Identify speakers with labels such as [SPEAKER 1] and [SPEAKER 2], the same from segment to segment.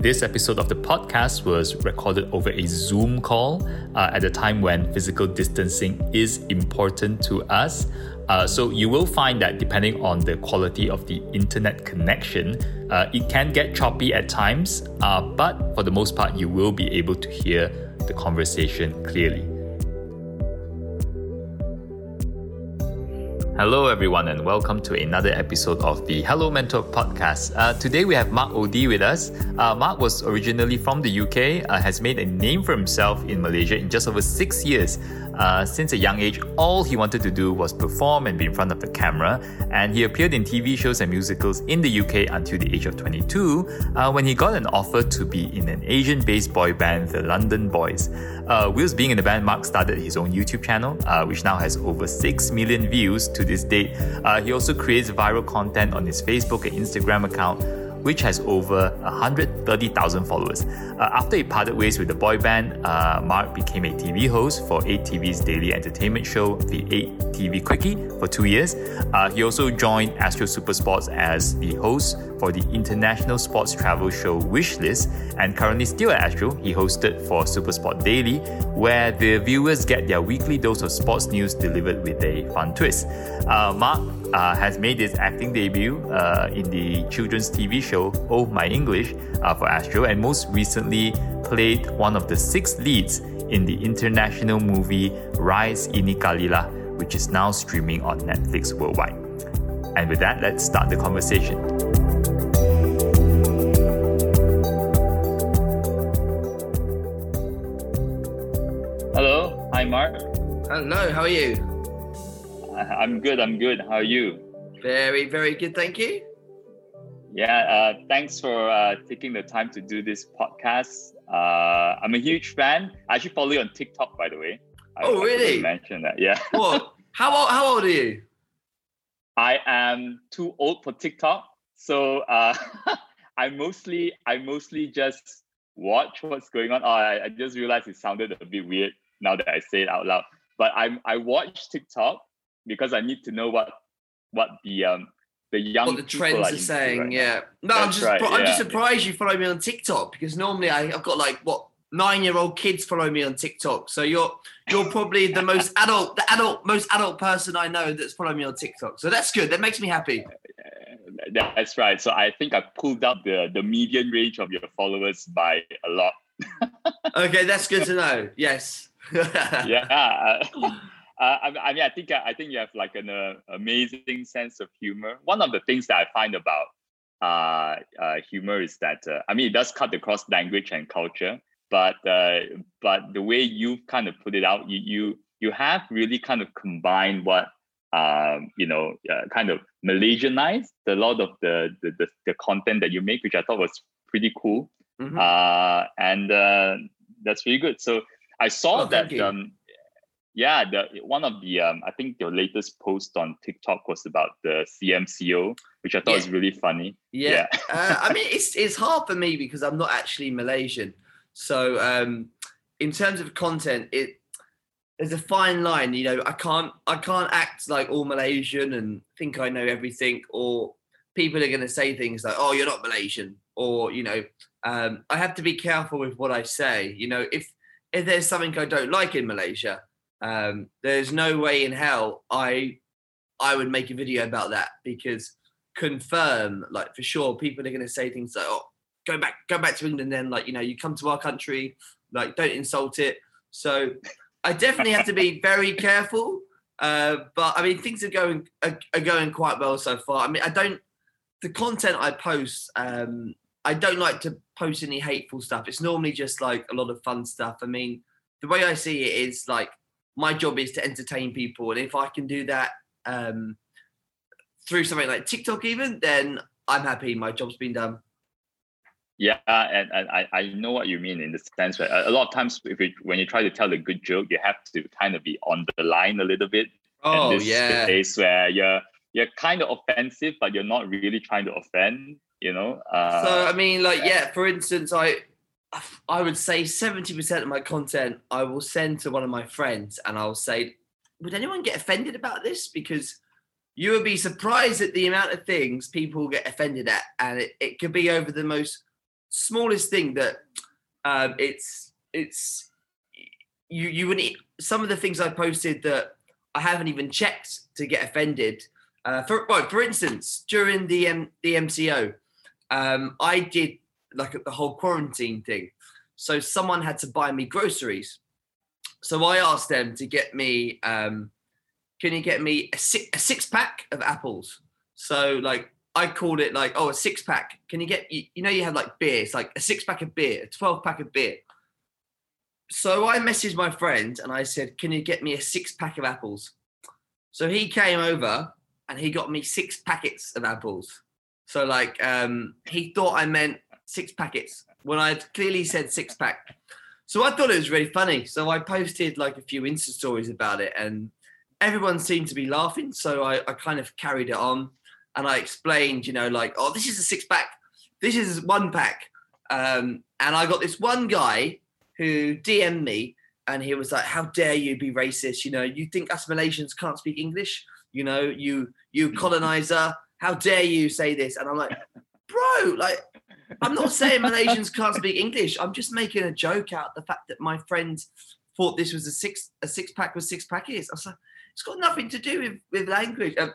[SPEAKER 1] This episode of the podcast was recorded over a Zoom call uh, at a time when physical distancing is important to us. Uh, so you will find that depending on the quality of the internet connection, uh, it can get choppy at times, uh, but for the most part, you will be able to hear the conversation clearly. Hello, everyone, and welcome to another episode of the Hello Mentor podcast. Uh, today we have Mark O'Dea with us. Uh, Mark was originally from the UK, uh, has made a name for himself in Malaysia in just over six years. Uh, since a young age, all he wanted to do was perform and be in front of the camera, and he appeared in TV shows and musicals in the UK until the age of 22, uh, when he got an offer to be in an Asian based boy band, the London Boys. Uh, whilst being in the band, Mark started his own YouTube channel, uh, which now has over 6 million views to this date. Uh, he also creates viral content on his Facebook and Instagram account which has over 130,000 followers. Uh, after he parted ways with the boy band, uh, Mark became a TV host for 8TV's daily entertainment show, The 8TV Quickie, for two years. Uh, he also joined Astro Super Sports as the host for the international sports travel show Wishlist, and currently still at Astro, he hosted for Supersport Daily, where the viewers get their weekly dose of sports news delivered with a fun twist. Uh, Mark uh, has made his acting debut uh, in the children's TV show Oh My English uh, for Astro, and most recently played one of the six leads in the international movie Rise Ini Kalilah, which is now streaming on Netflix worldwide. And with that, let's start the conversation. Mark.
[SPEAKER 2] Hello, how are you?
[SPEAKER 1] I'm good. I'm good. How are you?
[SPEAKER 2] Very, very good. Thank you.
[SPEAKER 1] Yeah. Uh, thanks for uh, taking the time to do this podcast. Uh, I'm a huge fan. I actually follow you on TikTok, by the way. I,
[SPEAKER 2] oh, really?
[SPEAKER 1] I mentioned that. Yeah.
[SPEAKER 2] What? How old? How old are you?
[SPEAKER 1] I am too old for TikTok, so uh, I mostly I mostly just watch what's going on. Oh, I, I just realized it sounded a bit weird now that I say it out loud. But I I watch TikTok because I need to know what what the um the young
[SPEAKER 2] what the trends are, saying.
[SPEAKER 1] Right
[SPEAKER 2] yeah, no, I'm just
[SPEAKER 1] right,
[SPEAKER 2] I'm
[SPEAKER 1] yeah.
[SPEAKER 2] just surprised you follow me on TikTok because normally I, I've got like what nine year old kids follow me on TikTok. So you're you're probably the most adult the adult most adult person I know that's following me on TikTok. So that's good. That makes me happy.
[SPEAKER 1] That's right. So I think I pulled up the the median range of your followers by a lot.
[SPEAKER 2] okay, that's good to know. Yes.
[SPEAKER 1] Yeah. Uh, I, I, mean, I think I think you have like an uh, amazing sense of humor. One of the things that I find about uh, uh humor is that uh, I mean, it does cut across language and culture, but uh, but the way you kind of put it out, you you you have really kind of combined what um, you know, kind of Malaysianized a lot of the, the, the the content that you make, which I thought was pretty cool, mm-hmm. and that's really good. So I saw
[SPEAKER 2] oh,
[SPEAKER 1] that um, yeah, the one of the um, I think your latest post on TikTok was about the CMCO, which I thought
[SPEAKER 2] yeah.
[SPEAKER 1] was really funny.
[SPEAKER 2] Yeah, yeah. uh, I mean it's it's hard for me because I'm not actually Malaysian, so um, in terms of content, it there's a fine line. You know, I can't I can't act like all Malaysian and think I know everything, or people are going to say things like, "Oh, you're not Malaysian," or you know, um, I have to be careful with what I say. You know, if if there's something I don't like in Malaysia um, there's no way in hell I I would make a video about that because confirm like for sure people are going to say things like oh go back go back to England then like you know you come to our country like don't insult it. So I definitely have to be very careful uh, but I mean things are going are, are, going quite well so far. I mean I don't the content I post um, I don't like to post any hateful stuff it's normally just like a lot of fun stuff I mean the way I see it is like my job is to entertain people, and if I can do that um, through something like TikTok, even then I'm happy. My job's been done.
[SPEAKER 1] Yeah, and, and I, I know what you mean in the sense that a lot of times if you, when you try to tell a good joke, you have to kind of be on the line a little bit.
[SPEAKER 2] Oh
[SPEAKER 1] and this
[SPEAKER 2] yeah,
[SPEAKER 1] space where you're you're kind of offensive, but you're not really trying to offend. You know. Uh,
[SPEAKER 2] so I mean, like yeah, for instance, I I would say 70% of my content I will send to one of my friends and I'll say, would anyone get offended about this? Because you would be surprised at the amount of things people get offended at, and it, it could be over the most smallest thing that um, it's it's you you would need some of the things I posted that I haven't even checked to get offended. Uh, for well, for instance, during the M, the MCO, um, I did like the whole quarantine thing. So someone had to buy me groceries. So I asked them to get me um, can you get me a six, a six pack of apples? So like I called it like, oh, a six pack. Can you get you, you know you have like beer, it's like a six pack of beer, a 12 pack of beer. So I messaged my friend and I said, Can you get me a six pack of apples? So he came over and he got me six packets of apples. So like um he thought I meant six packets when I'd clearly said six pack. So I thought it was really funny. So I posted like a few Insta stories about it and everyone seemed to be laughing. So I, I kind of carried it on and I explained, you know, like, oh, this is a six pack, this is one pack. Um, and I got this one guy who DM'd me and he was like, How dare you be racist? You know, you think us Malaysians can't speak English? You know, you you colonizer, how dare you say this? And I'm like, bro, like I'm not saying Malaysians can't speak English. I'm just making a joke out the fact that my friends thought this was a six a six pack with six packets. I was like, it's got nothing to do with, with language. Um,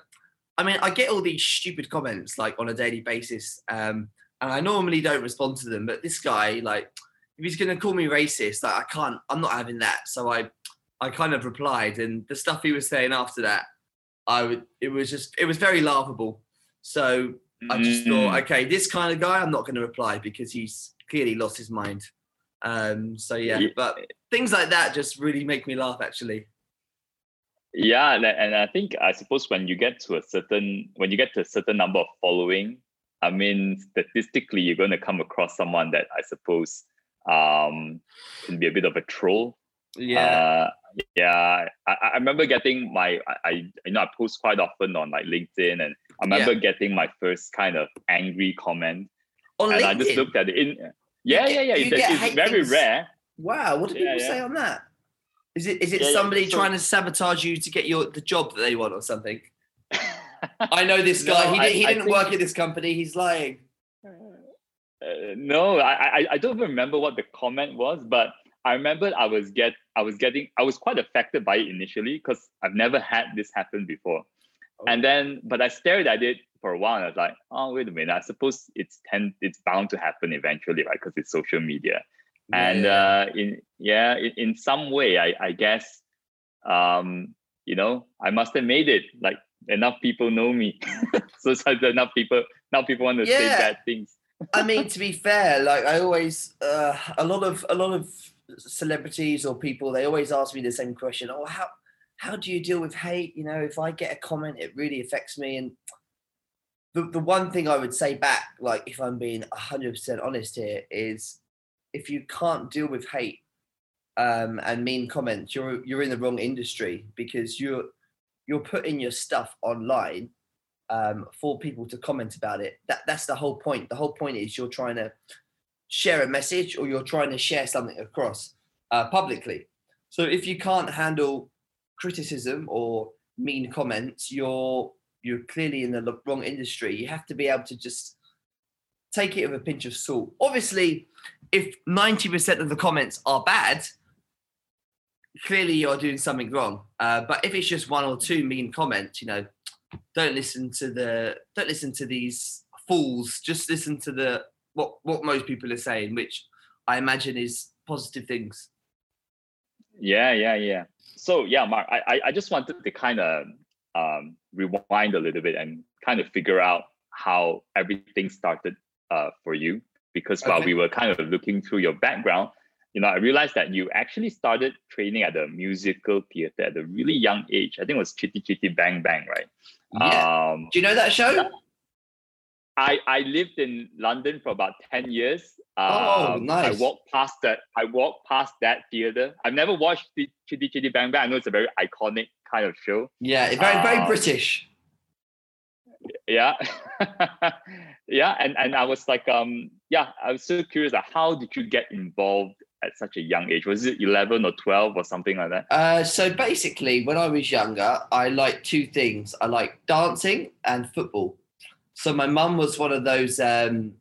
[SPEAKER 2] I mean, I get all these stupid comments like on a daily basis, um, and I normally don't respond to them. But this guy, like, if he's to call me racist, like, I can't. I'm not having that. So I, I kind of replied, and the stuff he was saying after that, I would. It was just. It was very laughable. So I just mm. thought, okay, this kind of guy, I'm not going to reply because he's clearly lost his mind. Um, so yeah, but things like that just really make me laugh actually.
[SPEAKER 1] Yeah, and, and I think I suppose when you get to a certain when you get to a certain number of following, I mean statistically you're going to come across someone that I suppose um can be a bit of a troll.
[SPEAKER 2] Yeah. Uh,
[SPEAKER 1] yeah, I, I remember getting my I, I you know I post quite often on like LinkedIn and I remember yeah. getting my first kind of angry comment.
[SPEAKER 2] On
[SPEAKER 1] and
[SPEAKER 2] LinkedIn?
[SPEAKER 1] I just looked at it in yeah, yeah, yeah. It's, it's very things. rare.
[SPEAKER 2] Wow, what do people yeah, say on that? Is it is it yeah, somebody yeah, so, trying to sabotage you to get your the job that they want or something? I know this guy. No, he, I, he didn't think... work at this company. He's lying.
[SPEAKER 1] Uh, no, I, I I don't remember what the comment was, but I remember I was get I was getting I was quite affected by it initially because I've never had this happen before, oh. and then but I stared at it for a while and I was like, oh wait a minute, I suppose it's ten it's bound to happen eventually, right? Because it's social media. And uh, in yeah in, in some way I, I guess um, you know I must have made it. Like enough people know me. So, so enough people now people want to yeah. say bad things.
[SPEAKER 2] I mean to be fair like I always uh, a lot of a lot of celebrities or people they always ask me the same question oh how how do you deal with hate you know if I get a comment it really affects me and the, the one thing I would say back like if I'm being 100% honest here is if you can't deal with hate um, and mean comments, you're you're in the wrong industry because you're you're putting your stuff online um, for people to comment about it. That that's the whole point. The whole point is you're trying to share a message or you're trying to share something across uh, publicly. So if you can't handle criticism or mean comments, you're you're clearly in the wrong industry. You have to be able to just take it with a pinch of salt. Obviously, if 90% of the comments are bad, clearly you're doing something wrong. Uh, but if it's just one or two mean comments, you know, don't listen to the don't listen to these fools. Just listen to the what what most people are saying, which I imagine is positive things.
[SPEAKER 1] Yeah, yeah, yeah. So yeah, Mark, I I just wanted to kind of um, rewind a little bit and kind of figure out how everything started uh, for you because okay. while we were kind of looking through your background, you know, I realized that you actually started training at the musical theater at a really young age. I think it was Chitty Chitty Bang Bang, right?
[SPEAKER 2] Yeah. Um, Do you know that show?
[SPEAKER 1] I, I lived in London for about 10 years.
[SPEAKER 2] Oh, um, nice.
[SPEAKER 1] I walked past that. I walked past that theater. I've never watched the Chitty Chitty Bang Bang. I know it's a very iconic kind of show.
[SPEAKER 2] Yeah, very, very um, British.
[SPEAKER 1] Yeah. yeah. And, and I was like, um, yeah, I was so curious. Like, how did you get involved at such a young age? Was it 11 or 12 or something like that?
[SPEAKER 2] Uh, so basically, when I was younger, I liked two things. I liked dancing and football. So my mum was one of those. Um,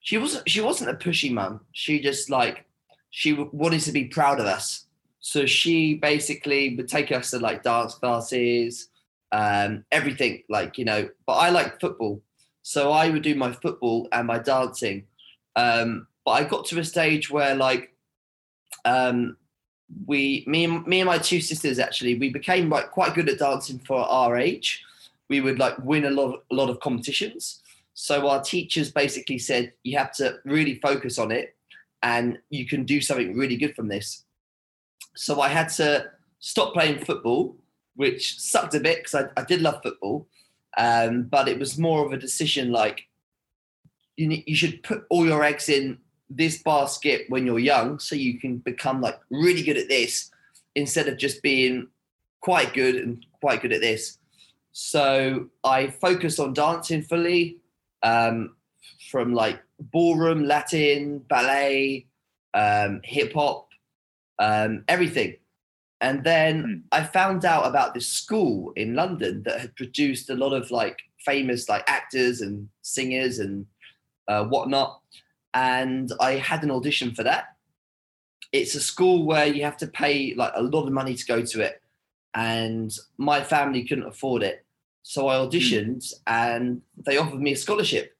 [SPEAKER 2] she wasn't. She wasn't a pushy mum. She just like she wanted to be proud of us. So she basically would take us to like dance classes, um, everything like you know. But I like football, so I would do my football and my dancing. Um, but I got to a stage where like um, we, me, and, me and my two sisters actually, we became like quite good at dancing for our age. We would like win a lot, a lot of competitions. So our teachers basically said you have to really focus on it, and you can do something really good from this. So I had to stop playing football, which sucked a bit because I, I, did love football, um, but it was more of a decision like you, you should put all your eggs in this basket when you're young so you can become like really good at this instead of just being quite good and quite good at this. So I focused on dancing fully um, from like ballroom, Latin, ballet, um, hip hop, um, everything. And then mm. I found out about this school in London that had produced a lot of like famous like actors and singers and uh, whatnot and I had an audition for that. It's a school where you have to pay like a lot of money to go to it, and my family couldn't afford it. So I auditioned, mm. and they offered me a scholarship,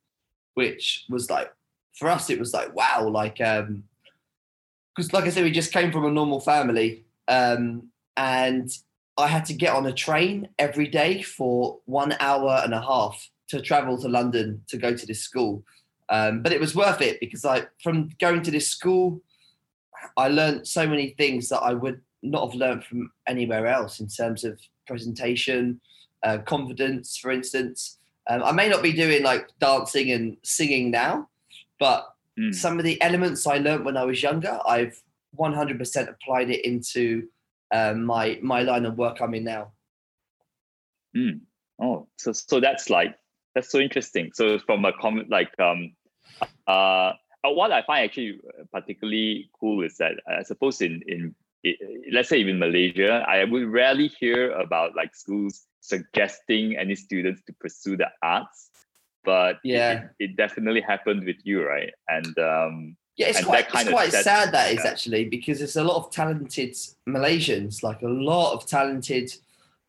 [SPEAKER 2] which was like for us it was like wow, like um, because like I said, we just came from a normal family, um, and I had to get on a train every day for one hour and a half to travel to London to go to this school. Um, but it was worth it because I, from going to this school, I learned so many things that I would not have learned from anywhere else in terms of presentation, uh, confidence, for instance. Um, I may not be doing like dancing and singing now, but mm. some of the elements I learned when I was younger, I've 100% applied it into um, my my line of work I'm in now.
[SPEAKER 1] Mm. Oh, so so that's like that's so interesting. So from a comment like um uh, what I find actually particularly cool is that I suppose in in let's say even Malaysia, I would rarely hear about like schools suggesting any students to pursue the arts, but
[SPEAKER 2] yeah,
[SPEAKER 1] it, it definitely happened with you, right? And um,
[SPEAKER 2] yeah, it's quite, it's quite sad that is actually because there's a lot of talented Malaysians, like a lot of talented.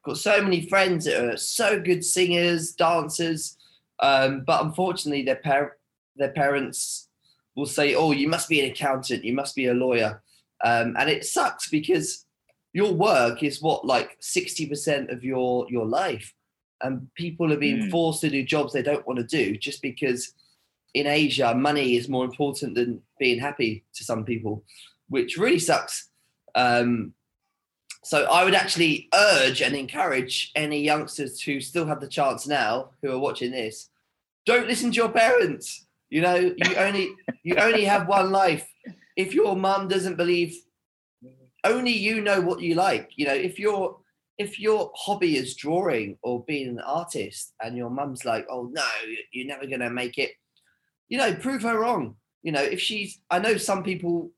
[SPEAKER 2] Got so many friends that are so good singers, dancers, um, but unfortunately, their parents their parents will say, "Oh, you must be an accountant, you must be a lawyer," um, and it sucks because your work is what like sixty percent of your your life, and people are being mm. forced to do jobs they don't want to do just because in Asia money is more important than being happy to some people, which really sucks. Um, so I would actually urge and encourage any youngsters who still have the chance now, who are watching this, don't listen to your parents. You know, you only you only have one life. If your mum doesn't believe, only you know what you like. You know, if your if your hobby is drawing or being an artist, and your mum's like, "Oh no, you're never gonna make it," you know, prove her wrong. You know, if she's, I know some people.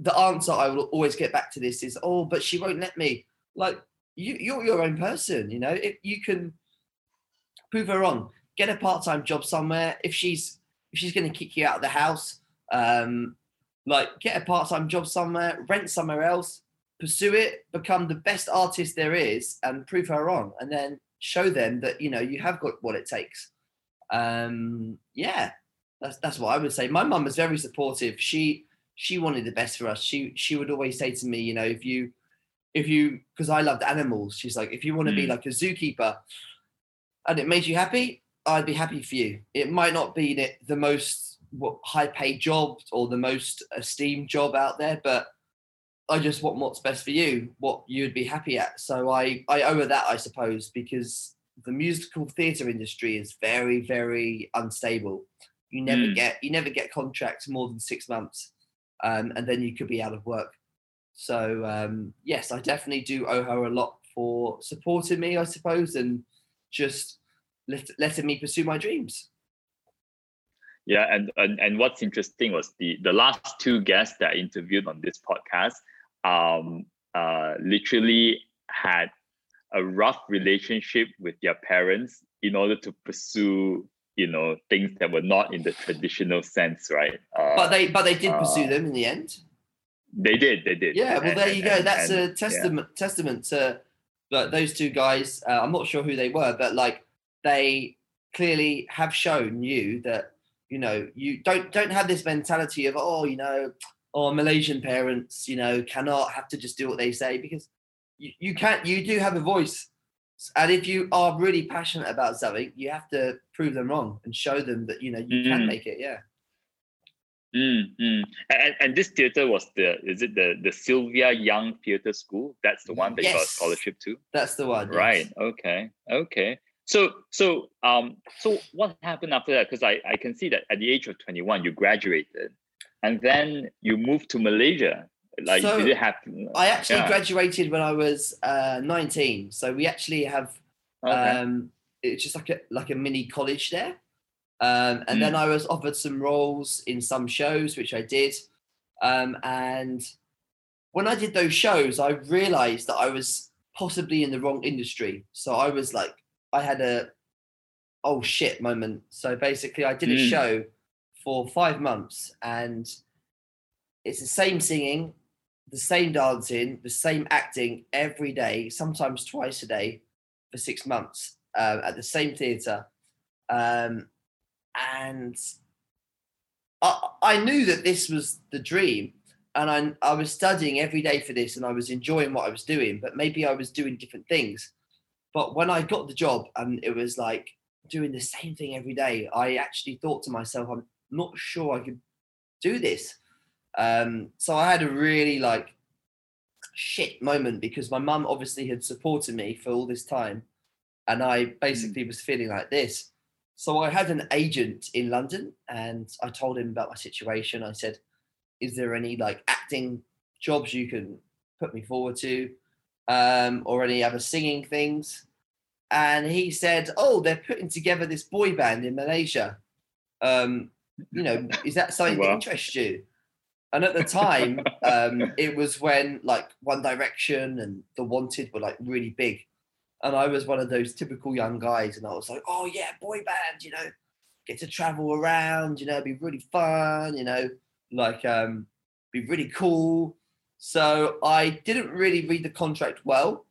[SPEAKER 2] The answer I will always get back to this is, "Oh, but she won't let me." Like you, you're your own person. You know, if you can prove her wrong, get a part-time job somewhere. If she's if she's going to kick you out of the house, um, like get a part-time job somewhere, rent somewhere else, pursue it, become the best artist there is, and prove her wrong, and then show them that you know you have got what it takes. Um, yeah, that's that's what I would say. My mum was very supportive. She she wanted the best for us. She she would always say to me, you know, if you if you because I loved animals, she's like, if you want to mm. be like a zookeeper, and it made you happy, I'd be happy for you. It might not be the most high paid job or the most esteemed job out there, but I just want what's best for you, what you'd be happy at. So I, I owe her that, I suppose, because the musical theatre industry is very, very unstable. You never mm. get you never get contracts more than six months, um, and then you could be out of work. So um, yes, I definitely do owe her a lot for supporting me, I suppose, and just let, letting me pursue my dreams.
[SPEAKER 1] Yeah, and, and and what's interesting was the the last two guests that I interviewed on this podcast, um, uh, literally had a rough relationship with their parents in order to pursue you know things that were not in the traditional sense right?
[SPEAKER 2] Uh, but they but they did pursue uh, them in the end?
[SPEAKER 1] They did they did.
[SPEAKER 2] Yeah well and, there you and, go. That's and, a testament yeah. testament to like those two guys. Uh, i'm not sure who they were but like they clearly have shown you that you know you don't don't have this mentality of oh you know or oh, malaysian parents you know cannot have to just do what they say because you, you can't you do have a voice and if you are really passionate about something, you have to prove them wrong and show them that you know you mm. can make it. Yeah.
[SPEAKER 1] Mm, mm. And, and this theater was the is it the the Sylvia Young Theater School? That's the one that yes. you got a scholarship to.
[SPEAKER 2] That's the one.
[SPEAKER 1] Right.
[SPEAKER 2] Yes.
[SPEAKER 1] Okay. Okay. So so um so what happened after that? Because I I can see that at the age of twenty one you graduated, and then you moved to Malaysia. Like, so did it happen?
[SPEAKER 2] I actually yeah. graduated when I was uh, 19. So we actually have, okay. um, it's just like a like a mini college there. Um, and mm. then I was offered some roles in some shows, which I did. Um, and when I did those shows, I realized that I was possibly in the wrong industry. So I was like, I had a oh shit moment. So basically, I did a mm. show for five months and it's the same singing the same dancing, the same acting every day, sometimes twice a day for six months uh, at the same theatre. Um, and I, I knew that this was the dream. And I, I was studying every day for this and I was enjoying what I was doing, but maybe I was doing different things. But when I got the job and it was like doing the same thing every day, I actually thought to myself, I'm not sure I could do this. Um, so I had a really like shit moment because my mum obviously had supported me for all this time, and I mm. basically was feeling like this. So I had an agent in London, and I told him about my situation. I said, "Is there any like acting jobs you can put me forward to, um, or any other singing things?" And he said, "Oh, they're putting together this boy band in Malaysia. Um, you know, is that something that interests you?" And at the time, um, it was when like One Direction and The Wanted were like really big. And I was one of those typical young guys, and I was like, oh yeah, boy band, you know, get to travel around, you know, be really fun, you know, like um, be really cool. So I didn't really read the contract well.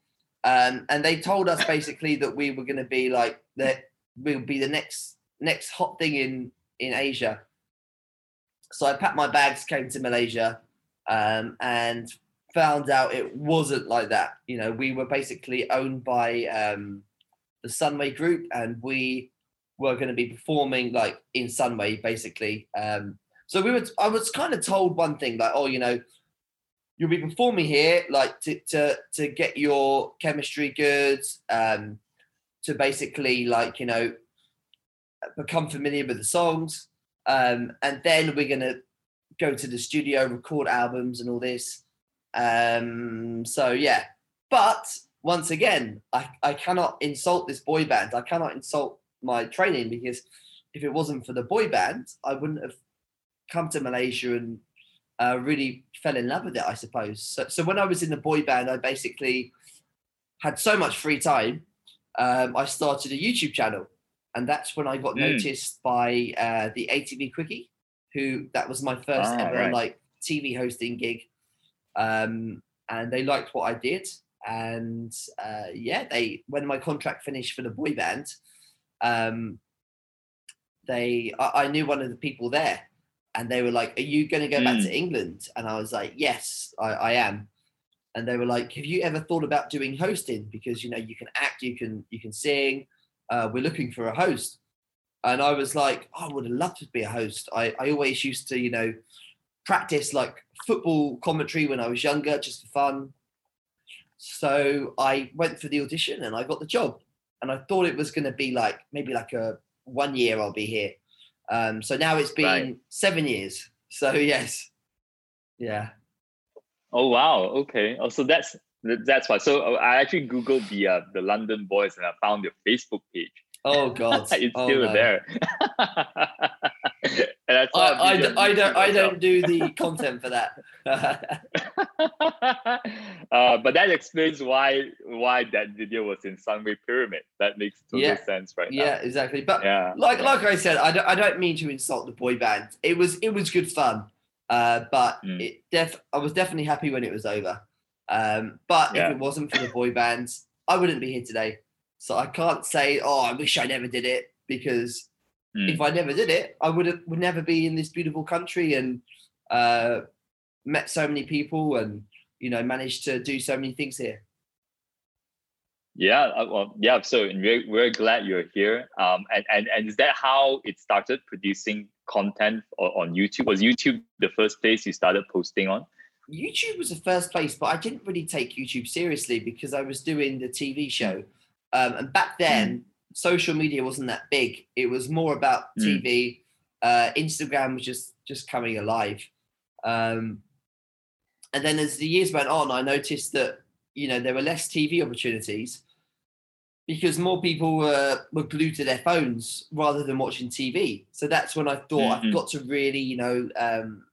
[SPEAKER 2] Um, and they told us basically that we were going to be like that we'll be the next next hot thing in in Asia. So I packed my bags, came to Malaysia, um, and found out it wasn't like that. You know, we were basically owned by um, the Sunway Group, and we were going to be performing like in Sunway, basically. Um, so we were. I was kind of told one thing, like, oh, you know, you'll be performing here, like to to to get your chemistry goods, um, to basically like you know become familiar with the songs. Um, and then we're to go to the studio, record albums and all this. Um, so, yeah. But once again, I, I cannot insult this boy band. I cannot insult my training because if it wasn't for the boy band, I wouldn't have come to Malaysia and uh, really fell in love with it, I suppose. So, so when I was in the boy band, I basically had so much free time. Um, I started a YouTube channel and that's when I got mm. noticed by uh, the 8TV Quickie, who that was my first ah, ever right. like TV hosting gig, um, and they liked what I did, and uh, yeah, they when my contract finished for the boy band, um, they I, I, knew one of the people there, and they were like, "Are you going to go mm. back to mm. England?" And I was like, "Yes, I, I am." And they were like, "Have you ever thought about doing hosting? Because you know you can act, you can you can sing." uh, we're looking for a host. And I was like, oh, I would have loved to be a host. I, I always used to, you know, practice like football commentary when I was younger, just for fun. So I went for the audition and I got the job. And I thought it was going to be like maybe like a one year I'll be here. Um, so now it's been right. seven years. So yes, yeah.
[SPEAKER 1] Oh wow! Okay. Oh, so that's that's why. So uh, I actually googled the uh, the London Boys and I found your Facebook page.
[SPEAKER 2] Oh God,
[SPEAKER 1] it's
[SPEAKER 2] oh,
[SPEAKER 1] still
[SPEAKER 2] no.
[SPEAKER 1] there. I,
[SPEAKER 2] I, I, d- I don't I don't do the content for that.
[SPEAKER 1] uh, but that explains why why that video was in Sunway Pyramid. That makes total
[SPEAKER 2] Yeah.
[SPEAKER 1] sense right now.
[SPEAKER 2] yeah,
[SPEAKER 1] now.
[SPEAKER 2] exactly. But
[SPEAKER 1] Yeah.
[SPEAKER 2] like like I said, I don't, I don't mean to insult the boy band. It was it was good fun, uh, but
[SPEAKER 1] Mm.
[SPEAKER 2] it def I was definitely happy when it was over. Um, but
[SPEAKER 1] Yeah.
[SPEAKER 2] if it wasn't for the boy bands, I wouldn't be here today. So I can't say, oh, I wish I never did it because
[SPEAKER 1] Mm.
[SPEAKER 2] if I never did it, I would have would never be in this beautiful country and uh, met so many people and you know managed to do so many things here.
[SPEAKER 1] Yeah, uh, well, yeah. So we're, we're glad you're here. Um, and, and and is that how it started producing content on YouTube? Was YouTube the first place you started posting on?
[SPEAKER 2] YouTube was the first place, but I didn't really take YouTube seriously because I was doing the TV show. Um, and back then, social media wasn't that big. It was more about
[SPEAKER 1] Mm.
[SPEAKER 2] TV. Uh, Instagram was just just coming alive. Um, and then as the years went on, I noticed that you know there were less TV opportunities because more people were were glued to their phones rather than watching TV. So that's when I thought
[SPEAKER 1] Mhm.
[SPEAKER 2] I've got to really you know um,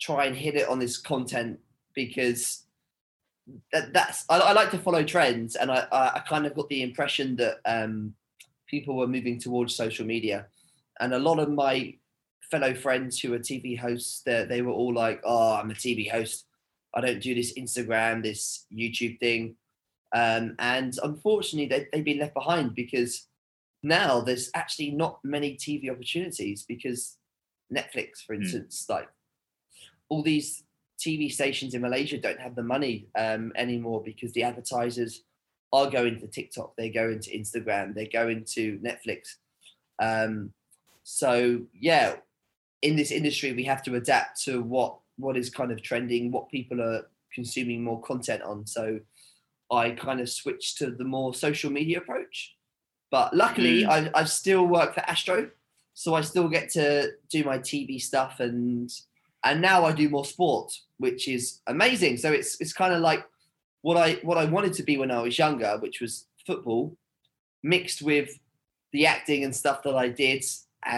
[SPEAKER 2] try and hit it on this content because that, that's I, I like to follow trends and I, I I kind of got the impression that um, people were moving towards social media. And a lot of my fellow friends who are TV hosts they they were all like oh I'm a TV host. I don't do this Instagram this YouTube thing. Um, and unfortunately they, they've been left behind because now there's actually not many TV opportunities because Netflix for
[SPEAKER 1] Hmm.
[SPEAKER 2] instance like all these TV stations in Malaysia don't have the money um, anymore because the advertisers are going to TikTok, they go into Instagram, they go into Netflix. Um, so yeah, in this industry, we have to adapt to what what is kind of trending, what people are consuming more content on. So I kind of switched to the more social media approach. But luckily,
[SPEAKER 1] Mm.
[SPEAKER 2] I, I still work for Astro, so I still get to do my TV stuff and and now I do more sport, which is amazing. So it's it's kind of like what I what I wanted to be when I was younger, which was football, mixed with the acting and stuff that I did,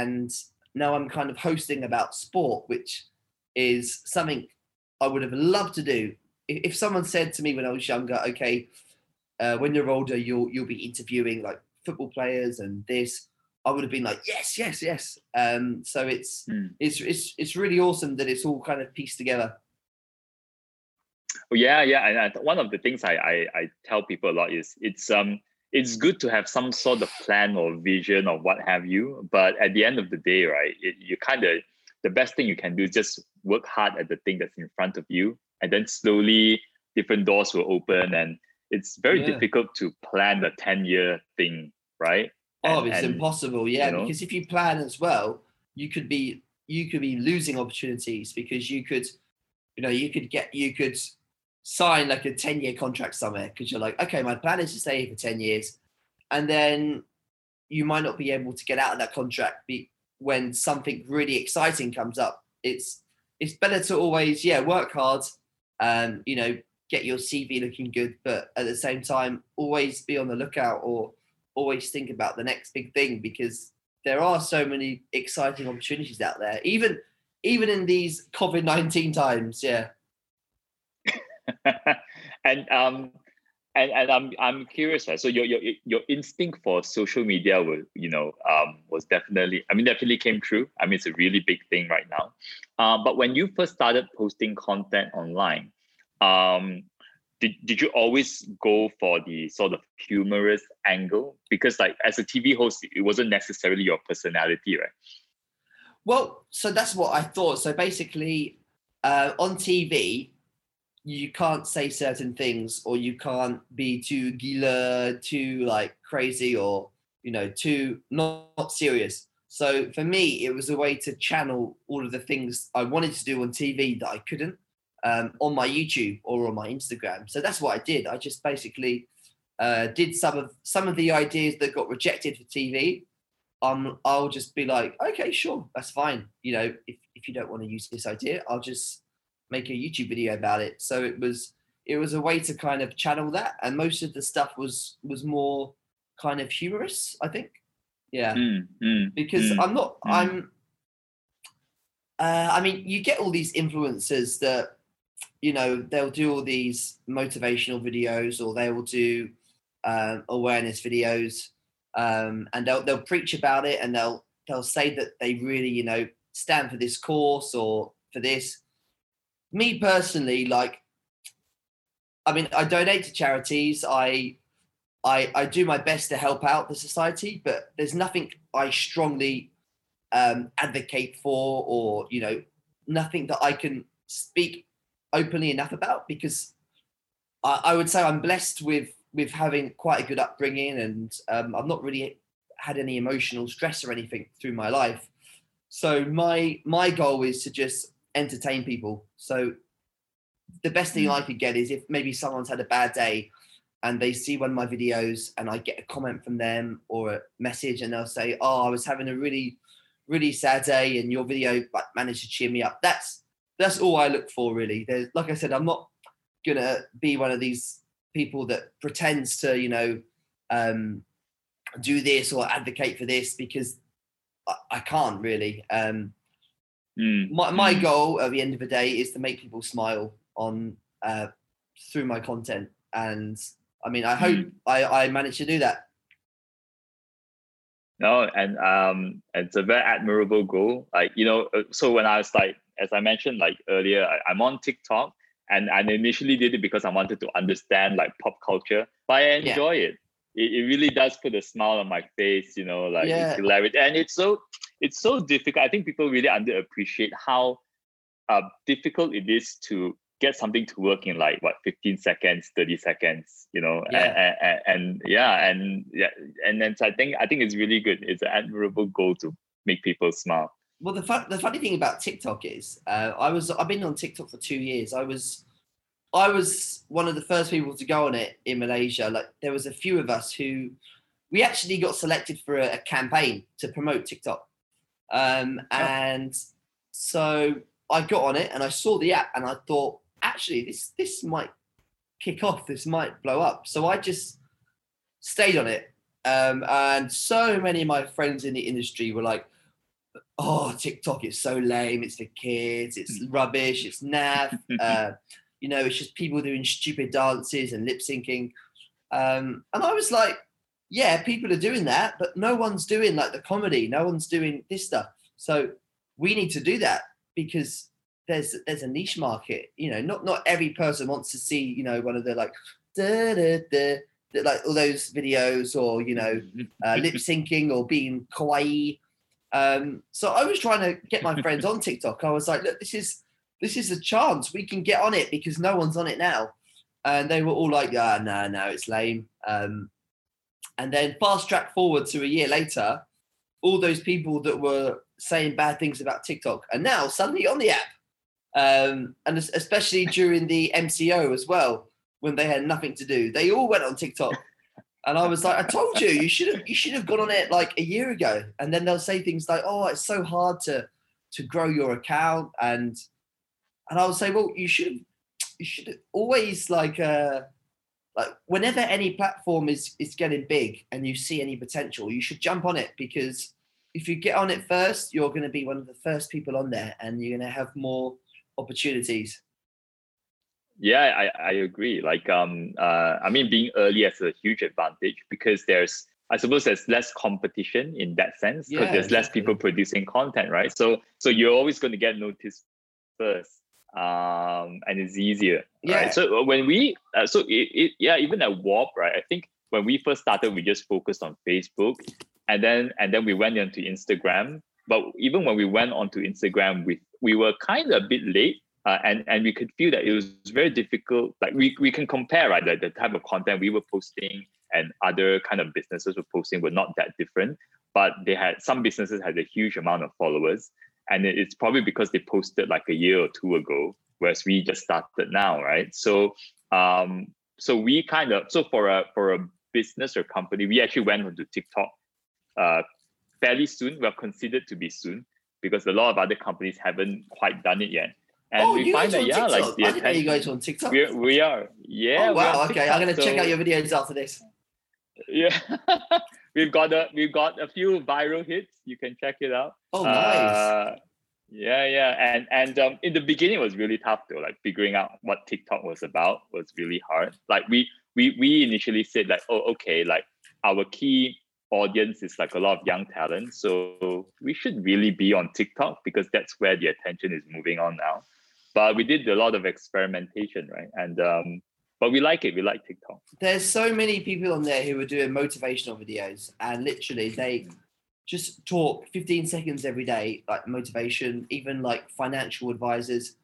[SPEAKER 2] and now I'm kind of hosting about sport, which is something I would have loved to do. If, someone said to me when I was younger, okay, uh, when you're older, you'll you'll be interviewing like football players and this, I would have been like, yes, yes, yes. Um, so it's
[SPEAKER 1] Mm.
[SPEAKER 2] it's it's it's really awesome that it's all kind of pieced together.
[SPEAKER 1] Oh, yeah, yeah. And I, one of the things I, I I tell people a lot is it's um it's good to have some sort of plan or vision or what have you. But at the end of the day, right, it, you kind of the best thing you can do is just work hard at the thing that's in front of you, and then slowly different doors will open. And it's very
[SPEAKER 2] Yeah.
[SPEAKER 1] difficult to plan a ten year thing, right?
[SPEAKER 2] Oh,
[SPEAKER 1] And-
[SPEAKER 2] it's
[SPEAKER 1] and-
[SPEAKER 2] impossible. Yeah,
[SPEAKER 1] know?
[SPEAKER 2] because if you plan as well, you could be you could be losing opportunities because you could, you know, you could get you could sign like a ten year contract somewhere because you're like, okay, my plan is to stay here for ten years, and then you might not be able to get out of that contract be, when something really exciting comes up. It's it's better to always yeah work hard, um, you know, get your CV looking good, but at the same time always be on the lookout or always think about the next big thing because there are so many exciting opportunities out there. Even even in these covid-19 times yeah
[SPEAKER 1] and um and and I'm I'm curious, right? So your your your instinct for social media was you know um was definitely I mean definitely came true. I mean it's a really big thing right now. Um, but when you first started posting content online, um, did did you always go for the sort of humorous angle? Because like as a TV host, it wasn't necessarily your personality, right?
[SPEAKER 2] well so that's what i thought so basically uh, on tv you can't say certain things or you can't be too gila too like crazy or you know too not, not serious. So for me it was a way to channel all of the things i wanted to do on tv that i couldn't um, on my youtube or on my instagram. So that's what i did. I just basically uh, did some of some of the ideas that got rejected for tv um, I'll just be like, okay, sure, that's fine. You know, if, if you don't want to use this idea, I'll just make a YouTube video about it. So it was it was a way to kind of channel that, and most of the stuff was was more kind of humorous, I think. Yeah,
[SPEAKER 1] Mm, mm,
[SPEAKER 2] because
[SPEAKER 1] mm,
[SPEAKER 2] I'm not
[SPEAKER 1] mm.
[SPEAKER 2] I'm Uh, I mean, you get all these influencers that, you know, they'll do all these motivational videos or they will do um, awareness videos, um, and they'll they'll preach about it and they'll they'll say that they really, you know, stand for this course or for this. Me personally, like, I mean, I donate to charities. I I, I do my best to help out the society, but there's nothing I strongly um, advocate for, or you know, nothing that I can speak openly enough about because I, I would say I'm blessed with with having quite a good upbringing, and um, I've not really had any emotional stress or anything through my life. So my my goal is to just entertain people. So the best thing mm. I could get is if maybe someone's had a bad day and they see one of my videos and I get a comment from them or a message and they'll say, "Oh, I was having a really, really sad day, and your video managed to cheer me up." That's that's all I look for, really. There's, like I said, I'm not gonna be one of these people that pretends to, you know, um, do this or advocate for this because I, I can't really. Um, mm. My my mm. goal at the end of the day is to make people smile on uh, through my content and I mean, I hope mm. I, I managed to do that.
[SPEAKER 1] No, and um, it's a very admirable goal. Like you know, uh, so when I was like, as I mentioned like earlier, I, am on TikTok, and I initially did it because I wanted to understand like pop culture, but I enjoy yeah. it. It. It really does put a smile on my face, you know, like yeah. it's hilarious, and it's so it's so difficult. I think people really underappreciate how uh, difficult it is to get something to work in like what 15 seconds 30 seconds you know yeah. And, and, and, yeah and yeah and then so i think i think it's really good it's an admirable goal to make people smile
[SPEAKER 2] well the, fun, the funny thing about tiktok is uh, i was i've been on tiktok for two years i was i was one of the first people to go on it in malaysia. Like there was a few of us who we actually got selected for a, a campaign to promote tiktok. Um, and oh. so I got on it and I saw the app and I thought, actually this this might kick off this might blow up. So i just stayed on it. Um, and so many of my friends in the industry were like oh tiktok is so lame. It's for kids. It's hmm. rubbish. It's naff. Uh, you know it's just people doing stupid dances and lip syncing um, and i was like yeah people are doing that but no one's doing like the comedy no one's doing this stuff so we need to do that because there's there's a niche market. You know, not not every person wants to see you know one of the like da, da, da, like all those videos or you know uh, lip syncing or being kawaii. Um, so I was trying to get my friends on TikTok. I was like, look, this is this is a chance we can get on it because no one's on it now. And they were all like, yeah, no, no, it's lame. Um, and then fast track forward to a year later, all those people that were saying bad things about TikTok are now suddenly on the app um, and especially during the MCO as well, when they had nothing to do, they all went on TikTok. And I was like, I told you, you should have, you should have gone on it like a year ago. And then they'll say things like, "Oh, it's so hard to to grow your account," and and I would say, well, you should you should always like uh like whenever any platform is is getting big and you see any potential, you should jump on it because if you get on it first, you're going to be one of the first people on there, and you're going to have more opportunities.
[SPEAKER 1] Yeah, I, I agree. Like um uh I mean being early has a huge advantage because there's I suppose there's less competition in that sense because yeah, there's exactly. less people producing content, right? So so you're always going to get noticed first, um, and it's easier. Yeah. Right? So uh, when we uh, so it, it yeah even at Warp right, I think when we first started we just focused on Facebook, and then and then we went into Instagram. But even when we went onto Instagram, we we were kind of a bit late uh, and and we could feel that it was very difficult. Like we, we can compare right the, the type of content we were posting and other kind of businesses were posting were not that different, but they had some businesses had a huge amount of followers, and it's probably because they posted like a year or two ago, whereas we just started now, right? So um so we kind of so for a for a business or company, we actually went onto TikTok uh fairly soon. We're considered to be soon because a lot of other companies haven't quite done it yet.
[SPEAKER 2] And oh, we find that yeah, like the I attention, you guys on TikTok.
[SPEAKER 1] We, we are, yeah.
[SPEAKER 2] Oh, wow. Okay, TikTok, I'm gonna so, check out your videos after this.
[SPEAKER 1] Yeah, we've got a we've got a few viral hits. You can check it out.
[SPEAKER 2] Oh, nice. Uh,
[SPEAKER 1] Yeah, yeah, and and um, in the beginning it was really tough though. Like figuring out what TikTok was about was really hard. Like we we we initially said like, oh, okay, like our key audience is like a lot of young talent, so we should really be on TikTok because that's where the attention is moving on now. But we did a lot of experimentation, right? And um, but we like it. We like TikTok.
[SPEAKER 2] There's so many people on there who are doing motivational videos, and literally they just talk 15 seconds every day, like motivation, even like financial advisors,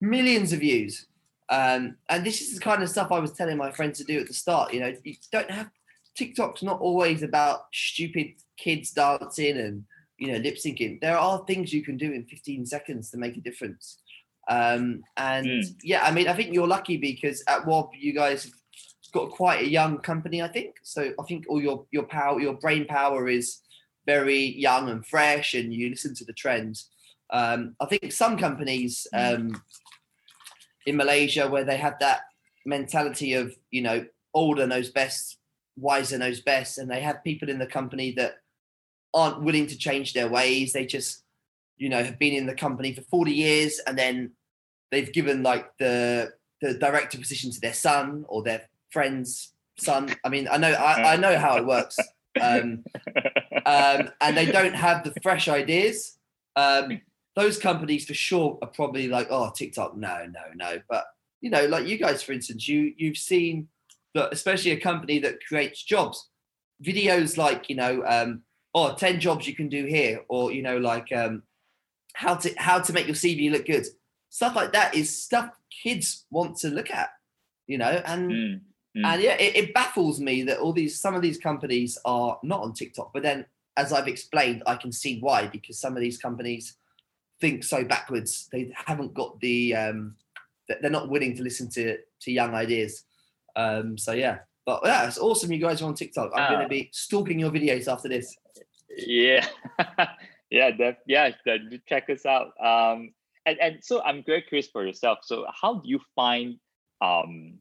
[SPEAKER 2] millions of views. Um, and this is the kind of stuff I was telling my friends to do at the start. You know, you don't have TikTok's not always about stupid kids dancing and you know lip syncing. There are things you can do in 15 seconds to make a difference. Um, and mm. yeah, I mean, I think you're lucky because at Wob you guys have got quite a young company. I think so. I think all your your power, your brain power is very young and fresh, and you listen to the trends. Um, I think some companies hmm. um, in Malaysia where they have that mentality of you know older knows best, wiser knows best, and they have people in the company that aren't willing to change their ways. They just you know have been in the company for 40 years and then they've given like the the director position to their son or their friend's son i mean i know i, I know how it works um, um, and they don't have the fresh ideas. Um, those companies for sure are probably like, oh, TikTok, no, no, no. But you know, like you guys, for instance, you you've seen that, especially a company that creates jobs, videos like you know, um, oh, 10 jobs you can do here, or you know, like um, how to how to make your CV look good. Stuff like that is stuff kids want to look at, you know, and. Mm Mm. And yeah, it, it, baffles me that all these some of these companies are not on TikTok. But then, as I've explained, I can see why because some of these companies think so backwards. They haven't got the um, they're not willing to listen to to young ideas. Um, so yeah, but yeah, it's awesome. You guys are on TikTok. I'm uh, going to be stalking your videos after this.
[SPEAKER 1] Yeah, yeah, that, yeah. That, check us out. Um, and and so I'm very curious for yourself. So how do you find um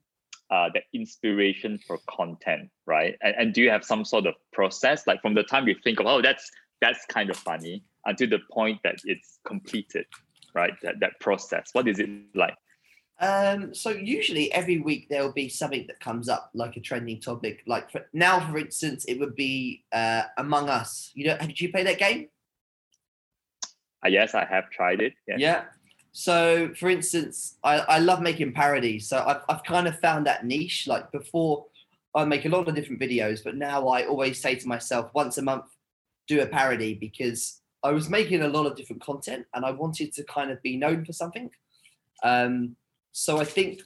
[SPEAKER 1] uh, the inspiration for content, right? And, and do you have some sort of process, like from the time you think of, oh, that's that's kind of funny, until the point that it's completed, right? That that process. What is it like?
[SPEAKER 2] Um, so usually every week there will be something that comes up, like a trending topic. Like for, now, for instance, it would be uh, Among Us. You know, did you play that game?
[SPEAKER 1] Uh, yes, I have tried it.
[SPEAKER 2] Yeah. yeah. So, for instance, I, I love making parodies. So I've, I've kind of found that niche. Like before, I make a lot of different videos, but now I always say to myself, once a month, do a parody because I was making a lot of different content and I wanted to kind of be known for something. Um, so I think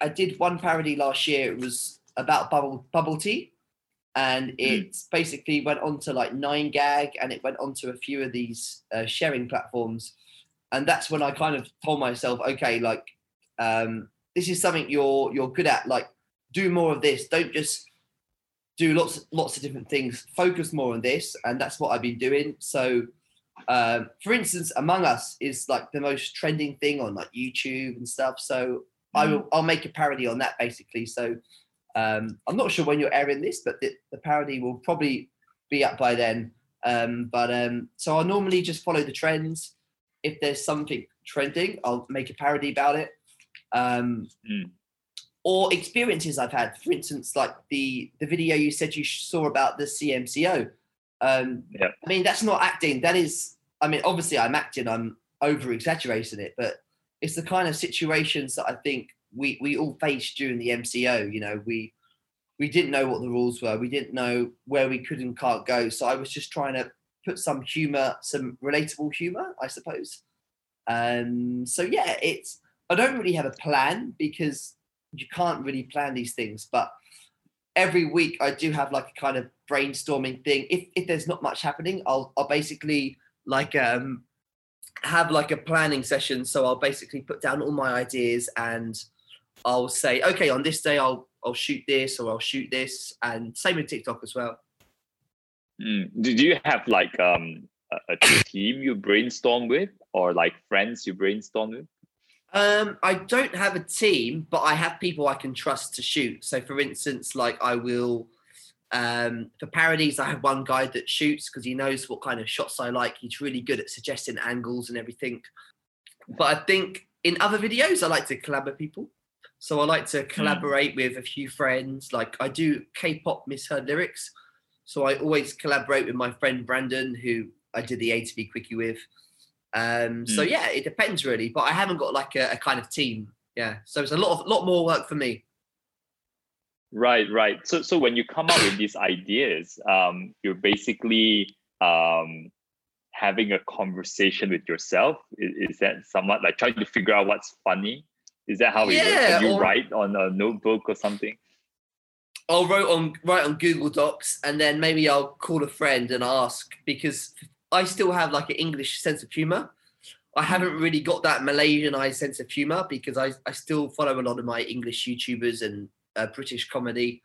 [SPEAKER 2] I did one parody last year. It was about bubble bubble tea, and hmm. it mm. basically went on to like 9GAG, and it went on to a few of these uh, sharing platforms and that's when I kind of told myself, okay, like um, this is something you're you're good at. Like, do more of this. Don't just do lots lots of different things. Focus more on this, and that's what I've been doing. So, um, for instance, Among Us is like the most trending thing on like YouTube and stuff. So mm. I will I'll make a parody on that basically. So um, I'm not sure when you're airing this, but the, the parody will probably be up by then. Um, but um, so I normally just follow the trends if there's something trending, I'll make a parody about it. Um, mm. Or experiences I've had, for instance, like the the video you said you saw about the CMCO. Um, yeah. I mean, that's not acting. That is, I mean, obviously I'm acting. I'm over exaggerating it, but it's the kind of situations that I think we we all faced during the MCO. You know, we we didn't know what the rules were. We didn't know where we could and can't go. So I was just trying to put some humor, some relatable humor, I suppose. Um, so yeah, it's I don't really have a plan because you can't really plan these things, but every week I do have like a kind of brainstorming thing. If if there's not much happening, I'll I'll basically like um have like a planning session. So I'll basically put down all my ideas and I'll say, okay, on this day I'll I'll shoot this or I'll shoot this, and same with TikTok as well.
[SPEAKER 1] Mm. Do you have like um, a, a team you brainstorm with, or like friends you brainstorm with?
[SPEAKER 2] Um, I don't have a team, but I have people I can trust to shoot. So, for instance, like I will Um, for parodies, I have one guy that shoots because he knows what kind of shots I like. He's really good at suggesting angles and everything. But I think in other videos, I like to collaborate people. So I like to collaborate with a few friends. Like I do K-pop misheard lyrics. So I always collaborate with my friend Brandon, who I did the 8TV quickie with. Um, So
[SPEAKER 1] Mm.
[SPEAKER 2] yeah, it depends really. But I haven't got like a, a kind of team. Yeah. So it's a lot of lot more work for me.
[SPEAKER 1] Right, right. So, so when you come up with these ideas, um, you're basically um, having a conversation with yourself. Is, is that somewhat like trying to figure out what's funny? Is that how it works?
[SPEAKER 2] Yeah,
[SPEAKER 1] Or you
[SPEAKER 2] or-
[SPEAKER 1] write on a notebook or something?
[SPEAKER 2] I'll write on write on Google Docs and then maybe I'll call a friend and ask because I still have like an English sense of humor. I haven't really got that Malaysianized sense of humor because I, I still follow a lot of my English YouTubers and uh, British comedy.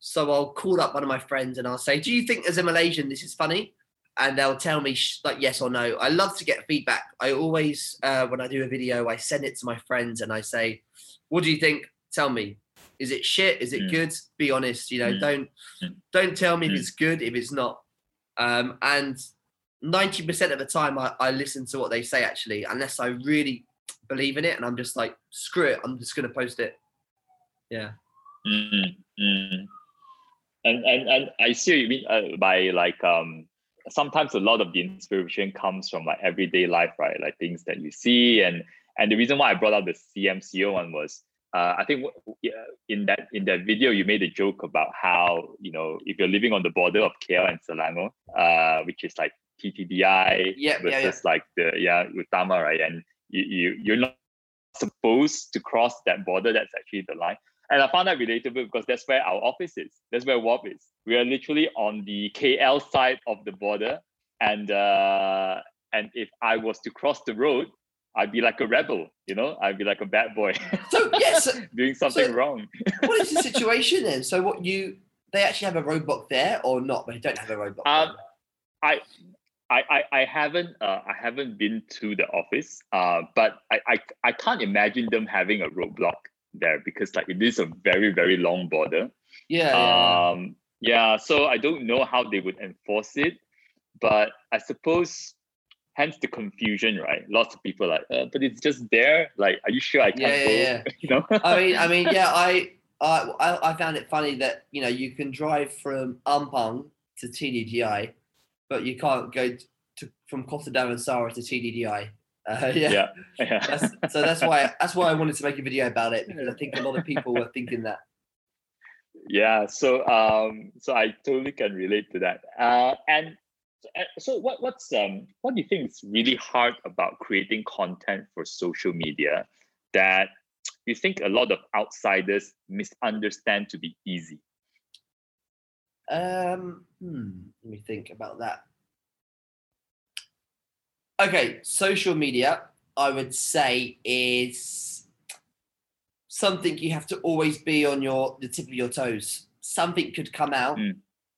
[SPEAKER 2] So I'll call up one of my friends and I'll say, "Do you think as a Malaysian this is funny?" And they'll tell me sh- like yes or no. I love to get feedback. I always uh, when I do a video, I send it to my friends and I say, "What do you think? Tell me." Is it shit? Is it
[SPEAKER 1] Mm.
[SPEAKER 2] good? Be honest. You know,
[SPEAKER 1] Mm.
[SPEAKER 2] don't
[SPEAKER 1] Mm.
[SPEAKER 2] don't tell me if
[SPEAKER 1] Mm.
[SPEAKER 2] it's good if it's not. Um, and ninety percent of the time, I, I listen to what they say actually, unless I really believe in it, and I'm just like, screw it, I'm just gonna post it. Yeah.
[SPEAKER 1] Mm, mm. And and and I see what you mean uh, by like um sometimes a lot of the inspiration comes from like everyday life, right? Like things that you see and and the reason why I brought up the CMCO one was uh, I think w- w- yeah, in that in that video you made a joke about how you know if you're living on the border of KL and Selangor, uh, which is like TTDI
[SPEAKER 2] Yeah,
[SPEAKER 1] versus
[SPEAKER 2] yeah, yeah.
[SPEAKER 1] like the yeah Utama, right? And you you you're not supposed to cross that border. That's actually the line. And I found that relatable because that's where our office is. That's where WAP is. We are literally on the KL side of the border. And uh, and if I was to cross the road, I'd be like a rebel, you know? I'd be like a bad boy
[SPEAKER 2] So yes,
[SPEAKER 1] doing something
[SPEAKER 2] So-
[SPEAKER 1] wrong.
[SPEAKER 2] what is the situation then? So what you they actually have a roadblock there or not? But They don't have a roadblock.
[SPEAKER 1] Um. I, I, I, I haven't uh, I haven't been to the office, uh, but I, I, I can't imagine them having a roadblock there because like it is a very very long border.
[SPEAKER 2] yeah, yeah, yeah.
[SPEAKER 1] um yeah so i don't know how they would enforce it but i suppose hence the confusion right? Lots of people like uh, but it's just there? Like are you sure i can't
[SPEAKER 2] Yeah,
[SPEAKER 1] go?
[SPEAKER 2] yeah, yeah.
[SPEAKER 1] you know?
[SPEAKER 2] I mean, I mean, yeah, I, I, I- found it funny that you know you can drive from Ampang to TTDI, but you can't go to from Kota Damansara to TTDI. Uh, yeah,
[SPEAKER 1] yeah yeah.
[SPEAKER 2] That's, so that's why that's why I wanted to make a video about it because I think a lot of people were thinking that.
[SPEAKER 1] yeah so um so i totally can relate to that. Uh and so what what's um what do you think is really hard about creating content for social media that you think a lot of outsiders misunderstand to be easy
[SPEAKER 2] Um, hmm, let me think about that. Okay, social media, I would say, is something you have to always be on your the tip of your toes. Something could come out,
[SPEAKER 1] Mm.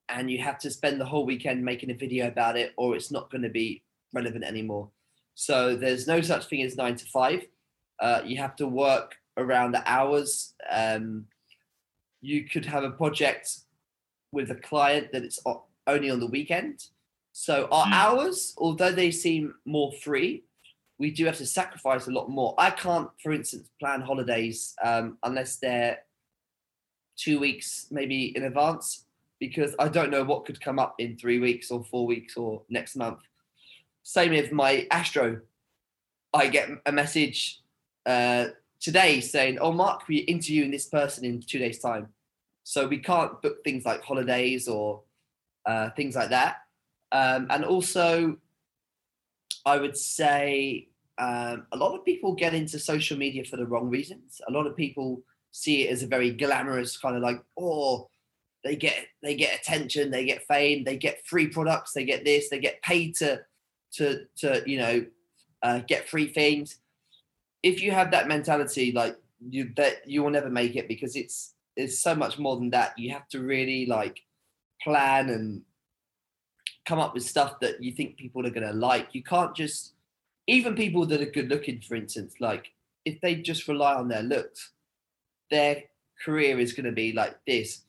[SPEAKER 2] And you have to spend the whole weekend making a video about it, or it's not going to be relevant anymore. So there's no such thing as nine to five. Uh, you have to work around the hours. Um, you could have a project with a client that it's only on the weekend. So our
[SPEAKER 1] Mm.
[SPEAKER 2] hours, although they seem more free, we do have to sacrifice a lot more. I can't, for instance, plan holidays um, unless they're two weeks maybe in advance because I don't know what could come up in three weeks or four weeks or next month. Same with my Astro. I get a message uh, today saying, "Oh, Mark, we're interviewing this person in two days' time." So we can't book things like holidays or uh, things like that. Um, and also, I would say um, a lot of people get into social media for the wrong reasons. A lot of people see it as a very glamorous kind of like, oh, they get they get attention, they get fame, they get free products, they get this, they get paid to to to you know uh, get free things. If you have that mentality, like you that you will never make it because it's it's so much more than that. You have to really like plan and come up with stuff that you think people are to like. You can't just even people that are good looking, for instance, like if they just rely on their looks, their career is going to be like this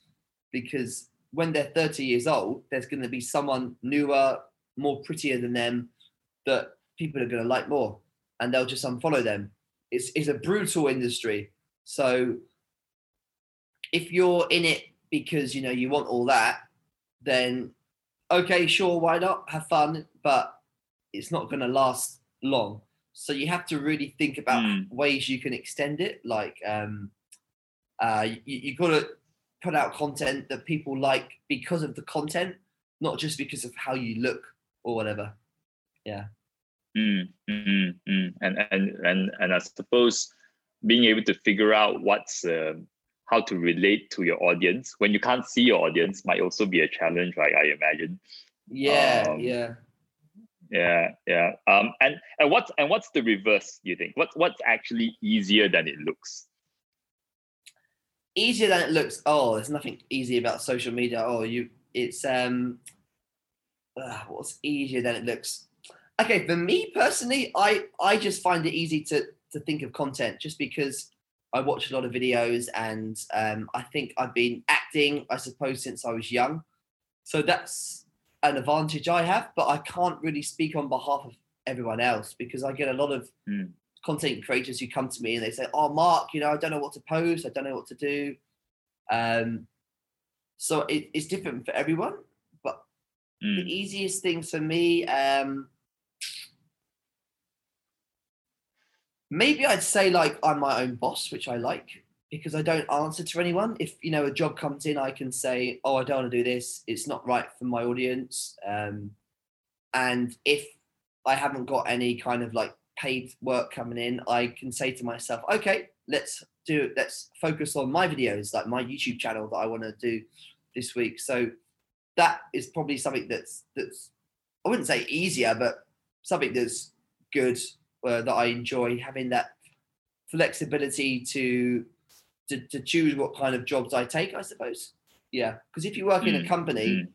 [SPEAKER 2] because when they're 30 years old, there's going to be someone newer, more prettier than them that people are going to like more, and they'll just unfollow them. It's it's a brutal industry. So if you're in it because you know you want all that, then okay, sure, why not? Have fun, but it's not going to last long. So you have to really think about
[SPEAKER 1] Mm.
[SPEAKER 2] ways you can extend it. Like um, uh, you, you got to put out content that people like because of the content, not just because of how you look or whatever. Yeah.
[SPEAKER 1] Mm, mm, mm. And and and and I suppose being able to figure out what's uh, how to relate to your audience when you can't see your audience might also be a challenge, right? I imagine.
[SPEAKER 2] Yeah,
[SPEAKER 1] Um,
[SPEAKER 2] yeah.
[SPEAKER 1] Yeah, yeah. Um, and and what's and what's the reverse? You think what's what's actually easier than it looks?
[SPEAKER 2] Easier than it looks. Oh, there's nothing easy about social media. Oh, you, it's um, uh, what's easier than it looks? Okay, for me personally, I I just find it easy to to think of content just because I watch a lot of videos and um, I think I've been acting, I suppose, since I was young. So that's an advantage I have, but I can't really speak on behalf of everyone else because I get a lot of
[SPEAKER 1] Mm.
[SPEAKER 2] Content creators who come to me and they say, "Oh, Mark, you know, I don't know what to post. I don't know what to do." Um, so it, it's different for everyone. But
[SPEAKER 1] Mm,
[SPEAKER 2] the easiest thing for me, um, maybe I'd say like I'm my own boss, which I like because I don't answer to anyone. If you know a job comes in, I can say, "Oh, I don't want to do this. It's not right for my audience." Um, and if I haven't got any kind of like paid work coming in, I can say to myself, "Okay, let's do. Let's focus on my videos, like my YouTube channel that I want to do this week." So that is probably something that's that's I wouldn't say easier, but something that's good uh, that I enjoy having that flexibility to, to to choose what kind of jobs I take. I suppose, yeah. Because if you work in a
[SPEAKER 1] Mm,
[SPEAKER 2] company
[SPEAKER 1] mm.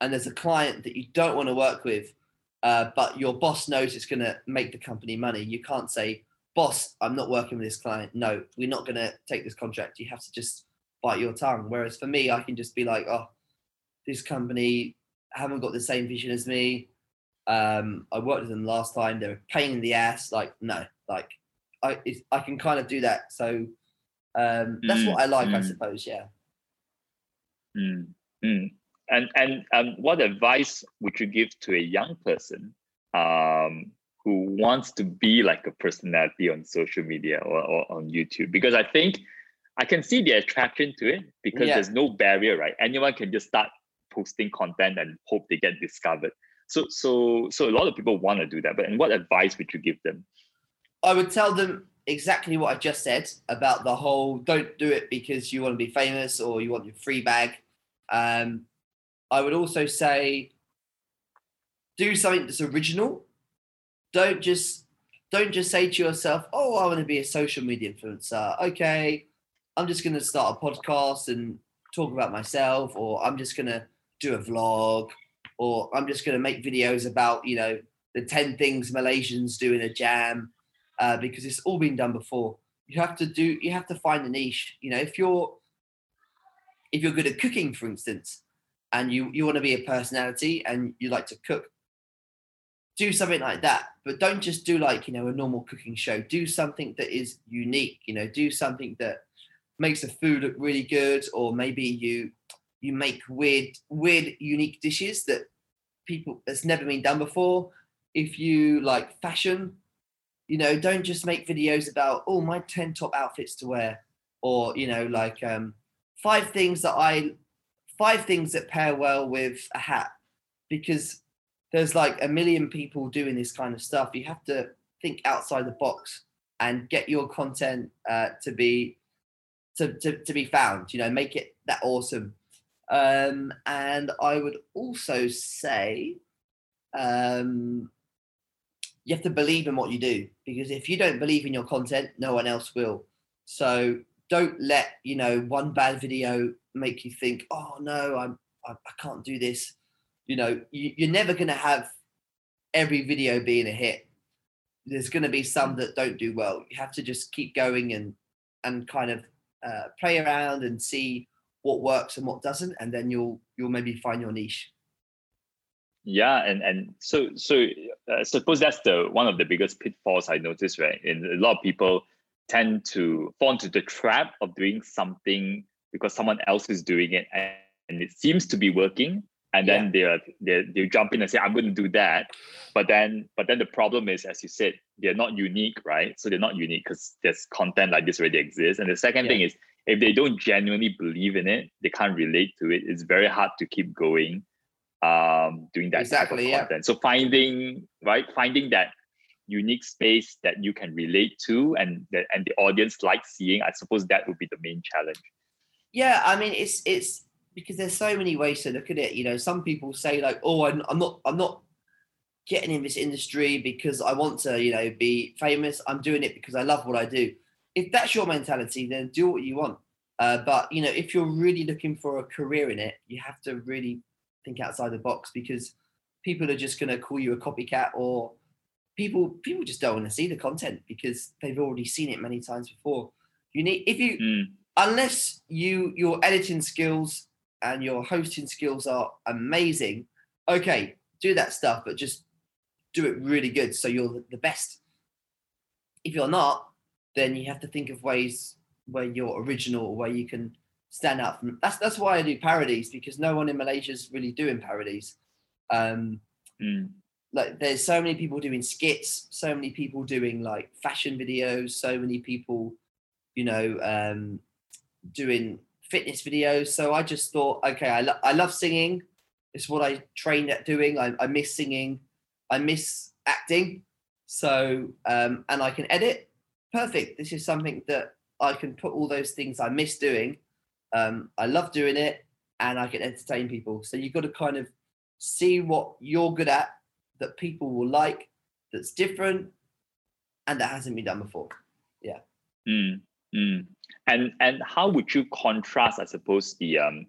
[SPEAKER 2] and there's a client that you don't want to work with, uh, but your boss knows it's going to make the company money, you can't say, "Boss, I'm not working with this client. No, we're not going to take this contract." You have to just bite your tongue. Whereas for me, I can just be like, "Oh, this company haven't got the same vision as me. Um, I worked with them last time. They're a pain in the ass. Like, no, like I, I can kind of do that. So um, that's
[SPEAKER 1] Mm,
[SPEAKER 2] what I like, I
[SPEAKER 1] mm.
[SPEAKER 2] suppose. Yeah.
[SPEAKER 1] Mm, mm. And and um, what advice would you give to a young person um, who wants to be like a personality on social media or, or on YouTube? Because I think I can see the attraction to it because
[SPEAKER 2] Yeah.
[SPEAKER 1] there's no barrier, right? Anyone can just start posting content and hope they get discovered. So so so a lot of people want to do that. But and what advice would you give them?
[SPEAKER 2] I would tell them exactly what I just said about the whole don't do it because you want to be famous or you want your free bag. Um, I would also say do something that's original. Don't just don't just say to yourself, "Oh, I want to be a social media influencer." Okay, I'm just going to start a podcast and talk about myself, or I'm just going to do a vlog, or I'm just going to make videos about you know the ten things Malaysians do in a jam uh, because it's all been done before. You have to do. You have to find a niche. You know, if you're if you're good at cooking, for instance, and you you want to be a personality and you like to cook, do something like that. But don't just do like you know a normal cooking show. Do something that is unique. You know, do something that makes the food look really good, or maybe you you make weird weird unique dishes that people that's never been done before. If you like fashion, you know, don't just make videos about oh my 10 top outfits to wear or you know like um five things that I five things that pair well with a hat because there's like a million people doing this kind of stuff. You have to think outside the box and get your content uh, to be to, to, to be found, you know, make it that awesome. Um, and I would also say um, you have to believe in what you do because if you don't believe in your content, no one else will. So don't let you know one bad video make you think, oh no, I'm I, I can't do this. You know, you, you're never going to have every video being a hit. There's going to be some that don't do well. You have to just keep going and and kind of uh, play around and see what works and what doesn't, and then you'll you'll maybe find your niche.
[SPEAKER 1] Yeah, and and so so uh, suppose that's the one of the biggest pitfalls I noticed, right? And a lot of people tend to fall into the trap of doing something because someone else is doing it and, it seems to be working, and then yeah. they they they jump in and say, "I'm going to do that," but then but then the problem is, as you said, they're not unique, right? So they're not unique because there's content like this already exists. And the second yeah. thing is, if they don't genuinely believe in it, they can't relate to it. It's very hard to keep going um, doing that exactly, type of content. Yeah. So finding right, finding that unique space that you can relate to and that and the audience like seeing, I suppose that would be the main challenge.
[SPEAKER 2] Yeah, I mean it's it's because there's so many ways to look at it. You know, some people say like, "Oh, I'm, I'm not, I'm not getting in this industry because I want to, you know, be famous. I'm doing it because I love what I do." If that's your mentality, then do what you want. Uh, but you know, if you're really looking for a career in it, you have to really think outside the box because people are just going to call you a copycat or people people just don't want to see the content because they've already seen it many times before you need if you mm. Unless you your editing skills and your hosting skills are amazing okay do that stuff but just do it really good so you're the best if you're not then you have to think of ways where you're original where you can stand out from. That's that's why I do parodies because no one in Malaysia is really doing parodies. Um, mm. Like there's so many people doing skits, so many people doing like fashion videos, so many people, you know, um, doing fitness videos. So I just thought, okay, I, lo- I love singing. It's what I trained at doing. I, I miss singing. I miss acting. So um, and I can edit. Perfect. This is something that I can put all those things I miss doing um, I love doing it and I can entertain people. So you've got to kind of see what you're good at that people will like, that's different, and that hasn't been done before. Yeah.
[SPEAKER 1] Mm, mm. And and how would you contrast, I suppose, the um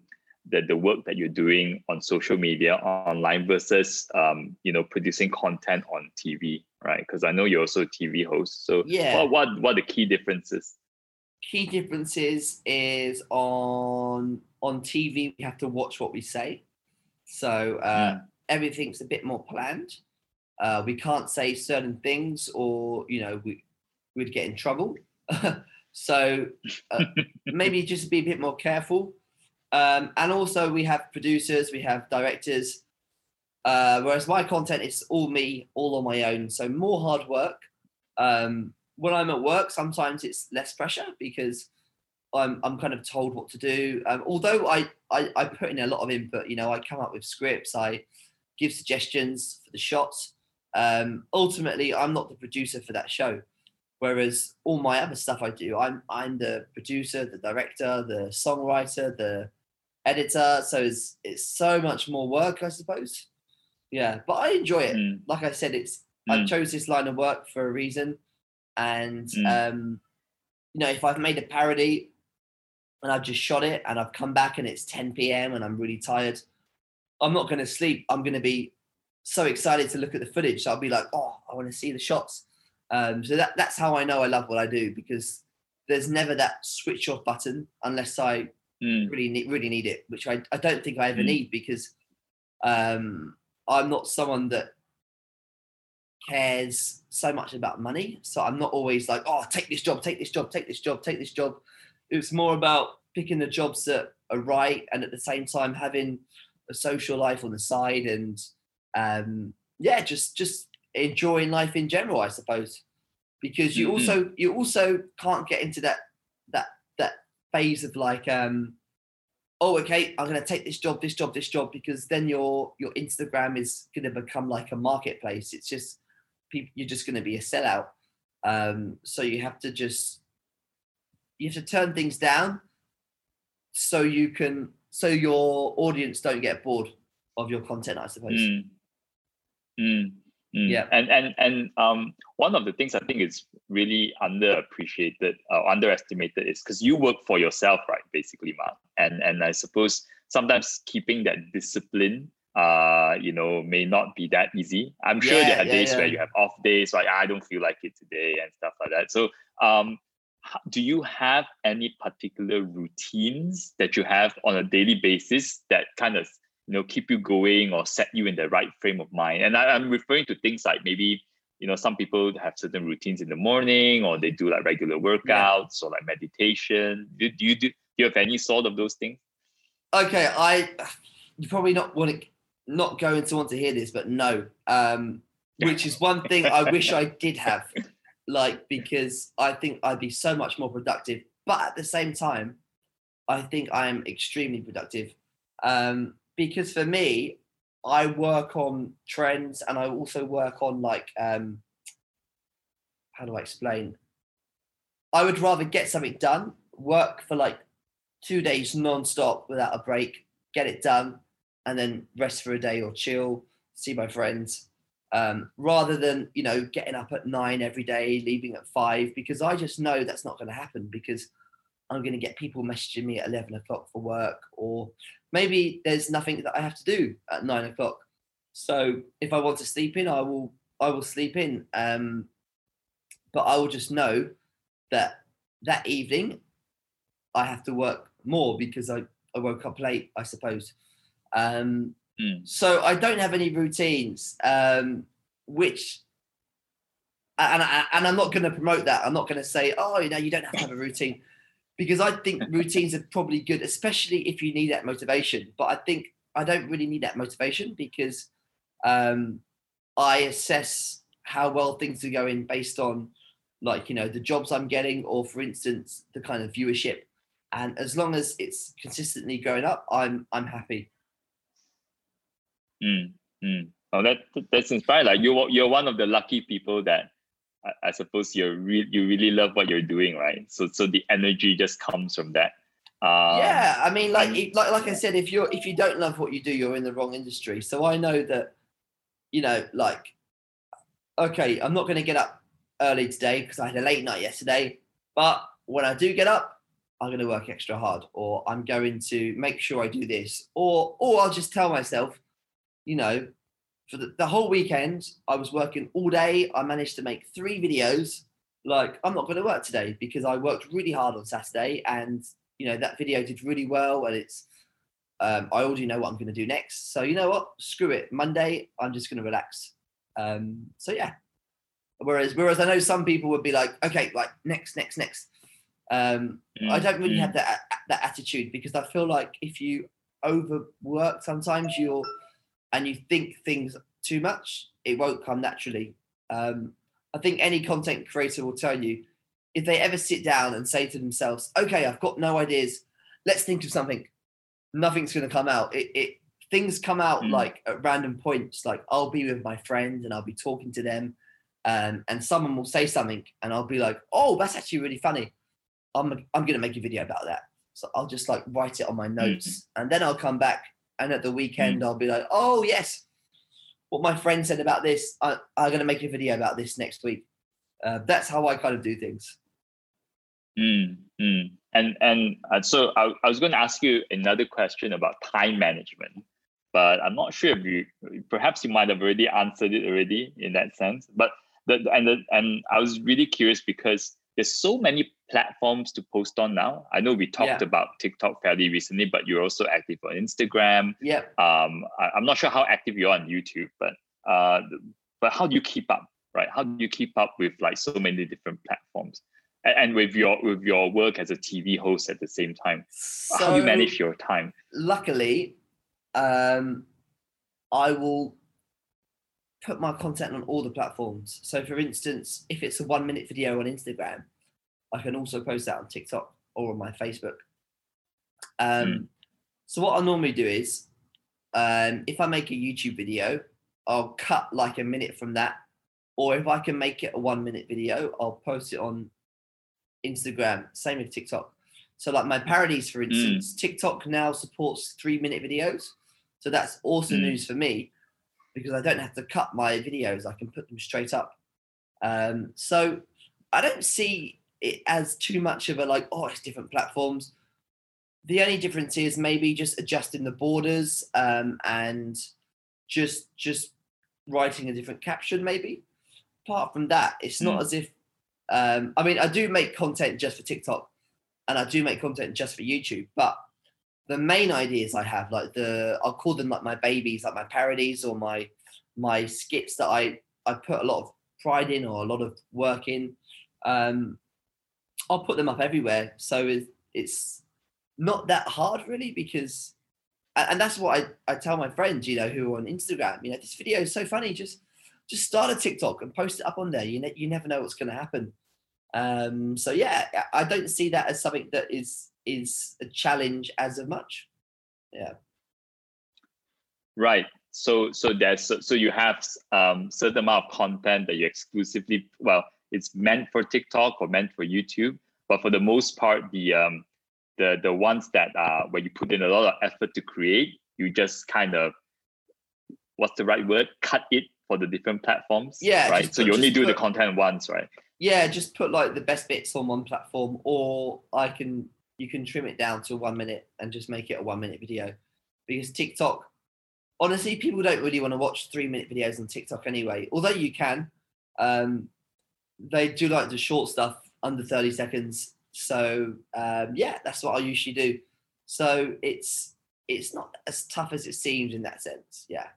[SPEAKER 1] the, the work that you're doing on social media online versus um, you know producing content on TV, right? Because I know you're also a TV host. So yeah. what what what are the key differences?
[SPEAKER 2] key differences is on on TV we have to watch what we say, so uh, mm. everything's a bit more planned. Uh, we can't say certain things, or you know, we we'd get in trouble. so uh, maybe just be a bit more careful. Um, and also, we have producers, we have directors. Uh, whereas my content is all me, all on my own. So more hard work. Um, when I'm at work, sometimes it's less pressure because I'm I'm kind of told what to do. Um, although I, I I put in a lot of input, you know, I come up with scripts, I give suggestions for the shots. Um, ultimately, I'm not the producer for that show. Whereas all my other stuff I do, I'm I'm the producer, the director, the songwriter, the editor. So it's it's so much more work, I suppose. Yeah, but I enjoy it. Mm. Like I said, it's mm. I chose this line of work for a reason. And mm. um, you know, if I've made a parody and I've just shot it and I've come back and it's 10 p.m. and I'm really tired, I'm not going to sleep. I'm going to be so excited to look at the footage. So I'll be like, oh, I want to see the shots. Um, so that, that's how I know I love what I do because there's never that switch off button unless I mm. really need really need it, which I, I don't think I ever mm. need because um, I'm not someone that cares so much about money. So I'm not always like, oh, take this job, take this job, take this job, take this job. It's more about picking the jobs that are right and at the same time having a social life on the side and um, yeah, just just enjoying life in general, I suppose. Because you mm-hmm. also you also can't get into that that that phase of like um oh okay i'm going to take this job this job this job because then your your instagram is going to become like a marketplace it's just people you're just going to be a sellout. Um, so you have to just you have to turn things down so you can so your audience don't get bored of your content. I suppose. Mm.
[SPEAKER 1] Mm. Mm. Yeah, and and and um, one of the things I think is really underappreciated, uh, underestimated, is because you work for yourself, right? Basically, Mark, and and I suppose sometimes keeping that discipline uh, you know, may not be that easy. I'm sure yeah, there are yeah, days yeah. where you have off days, like I don't feel like it today and stuff like that. So, um, do you have any particular routines that you have on a daily basis that kind of you know keep you going or set you in the right frame of mind? And I, I'm referring to things like maybe you know some people have certain routines in the morning or they do like regular workouts or like meditation. Do, do you do, do you have any sort of those things?
[SPEAKER 2] Okay, I you probably not want to not going to want to hear this, but no. Um, which is one thing I wish I did have, like because I think I'd be so much more productive. But at the same time, I think I am extremely productive. Um, because for me, I work on trends and I also work on like um, how do I explain? I would rather get something done, work for like two days non-stop without a break, get it done, and then rest for a day or chill, see my friends, um, rather than you know getting up at nine every day, leaving at five, because I just know that's not going to happen because I'm going to get people messaging me at eleven o'clock for work, or maybe there's nothing that I have to do at nine o'clock. So if I want to sleep in, I will I will sleep in. Um, but I will just know that that evening I have to work more because I, I woke up late, I suppose. Um,
[SPEAKER 1] Mm.
[SPEAKER 2] So I don't have any routines, um, which, and, I, and I'm not going to promote that. I'm not going to say, oh, you know, you don't have to have a routine because I think routines are probably good, especially if you need that motivation. But I think I don't really need that motivation because um, I assess how well things are going based on like you know the jobs I'm getting, or for instance the kind of viewership. And as long as it's consistently going up, I'm I'm happy.
[SPEAKER 1] Mm, mm. Oh, that that's inspiring. Like you're you're one of the lucky people that I, I suppose you're re- you really love what you're doing, right? So so the energy just comes from that. Um,
[SPEAKER 2] yeah, I mean, like
[SPEAKER 1] and-
[SPEAKER 2] it- like like I said, if you're if you don't love what you do, you're in the wrong industry. So I know that, you know, like, okay, I'm not going to get up early today because I had a late night yesterday. But when I do get up, I'm going to work extra hard, or I'm going to make sure I do this, or or I'll just tell myself, you know, for the, the whole weekend I was working all day. I managed to make three videos. Like I'm not going to work today because I worked really hard on Saturday, and you know that video did really well, and it's. Um, I already know what I'm going to do next. So you know what? Screw it. Monday, I'm just going to relax. Um, so yeah. Whereas, whereas I know some people would be like, okay, like next, next, next. Um, I
[SPEAKER 1] Mm,
[SPEAKER 2] don't really have that that attitude because I feel like if you overwork, sometimes you'll and you think things too much, it won't come naturally. Um, I think any content creator will tell you if they ever sit down and say to themselves, "Okay, I've got no ideas. Let's think of something." Nothing's going to come out. It, it things come out
[SPEAKER 1] Mm.
[SPEAKER 2] like at random points. Like I'll be with my friend and I'll be talking to them, um, and someone will say something, and I'll be like, "Oh, that's actually really funny." I'm I'm going to make a video about that. So I'll just like write it on my notes, and then I'll come back, and at the weekend I'll be like, "Oh yes, what my friend said about this. I, I'm going to make a video about this next week." Uh, that's how I kind of do things.
[SPEAKER 1] Mm, mm. And and uh, so I, I was going to ask you another question about time management, but I'm not sure if you perhaps you might have already answered it already in that sense. But the and the, and I was really curious because there's so many platforms to post on now. I know we talked
[SPEAKER 2] Yeah.
[SPEAKER 1] about TikTok fairly recently, but you're also active on Instagram.
[SPEAKER 2] Yeah.
[SPEAKER 1] Um, I, I'm not sure how active you are on YouTube, but uh, but how do you keep up, right? How do you keep up with like so many different platforms? and, and with your with your work as a TV host at the same time. How do you manage your time?
[SPEAKER 2] luckily, um, I will put my content on all the platforms. So, for instance, if it's a one minute video on Instagram, I can also post that on TikTok or on my Facebook. Um, So, what I normally do is, um, if I make a YouTube video, I'll cut like a minute from that. Or if I can make it a one minute video, I'll post it on Instagram. Same with TikTok. So, like my parodies, for instance, TikTok now supports three minute videos. So, that's awesome
[SPEAKER 1] Mm.
[SPEAKER 2] news for me because I don't have to cut my videos, I can put them straight up. Um, so, I don't see it as too much of a like, oh, it's different platforms. The only difference is maybe just adjusting the borders um, and just just writing a different caption, maybe. Apart from that, it's not
[SPEAKER 1] Mm.
[SPEAKER 2] as if Um, I mean, I do make content just for TikTok, and I do make content just for YouTube. But the main ideas I have, like the, I'll call them like my babies, like my parodies or my my skits that I I put a lot of pride in or a lot of work in. Um, I'll put them up everywhere. So it's, not that hard really because, and that's what I, I tell my friends, you know, who are on Instagram, you know, this video is so funny. Just just start a TikTok and post it up on there. You ne- you never know what's going to happen. Um, so yeah, I don't see that as something that is is a challenge as of much. Yeah.
[SPEAKER 1] Right. So so there's so you have um certain amount of content that you exclusively well it's meant for TikTok or meant for YouTube, but for the most part the um the the ones that uh where you put in a lot of effort to create, you just kind of what's the right word? Cut it for the different platforms.
[SPEAKER 2] Yeah.
[SPEAKER 1] Right. So you only do
[SPEAKER 2] put,
[SPEAKER 1] the content once, right?
[SPEAKER 2] Yeah, just put like the best bits on one platform, or I can you can trim it down to one minute and just make it a one minute video. Because TikTok, honestly, people don't really want to watch three minute videos on TikTok anyway. Although you can, um, they do like the short stuff under 30 seconds. So um, yeah, that's what I usually do. So it's it's not as tough as it seems in that sense. Yeah.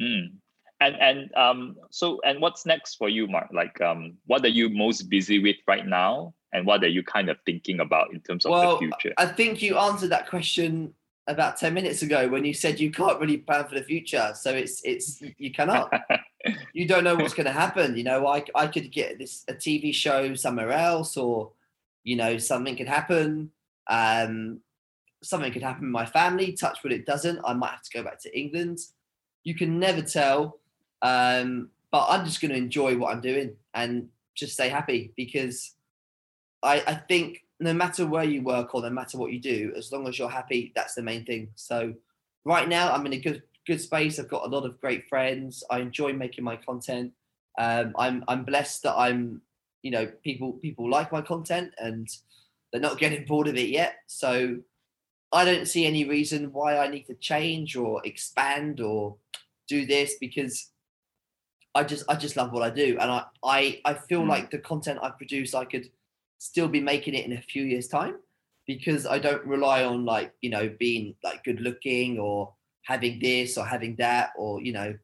[SPEAKER 1] Mm. And and um so and what's next for you, Mark? Like um what are you most busy with right now? And what are you kind of thinking about in terms of
[SPEAKER 2] well,
[SPEAKER 1] the future?
[SPEAKER 2] I think you answered that question about 10 minutes ago when you said you can't really plan for the future. So it's it's you cannot. you don't know what's going to happen. You know, I I could get this a TV show somewhere else, or you know, something could happen. Um, something could happen in my family. Touch wood, it doesn't. I might have to go back to England. You can never tell. Um, but I'm just going to enjoy what I'm doing and just stay happy because I, I think no matter where you work or no matter what you do, as long as you're happy, that's the main thing. So right now I'm in a good good space. I've got a lot of great friends. I enjoy making my content. Um, I'm I'm blessed that I'm you know people people like my content and they're not getting bored of it yet. So I don't see any reason why I need to change or expand or do this because I just I just love what I do, and I I I feel mm. like the content I produce I could still be making it in a few years time because I don't rely on like you know being like good looking or having this or having that or you know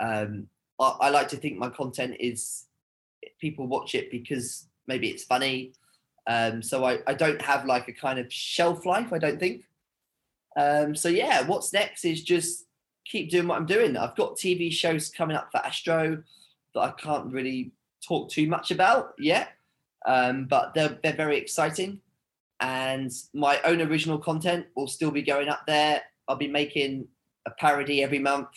[SPEAKER 2] um, I, I like to think my content is people watch it because maybe it's funny um, so I, I don't have like a kind of shelf life I don't think um, so yeah what's next is just keep doing what I'm doing. I've got TV shows coming up for Astro that I can't really talk too much about yet, um, but they're they're very exciting. And my own original content will still be going up there. I'll be making a parody every month,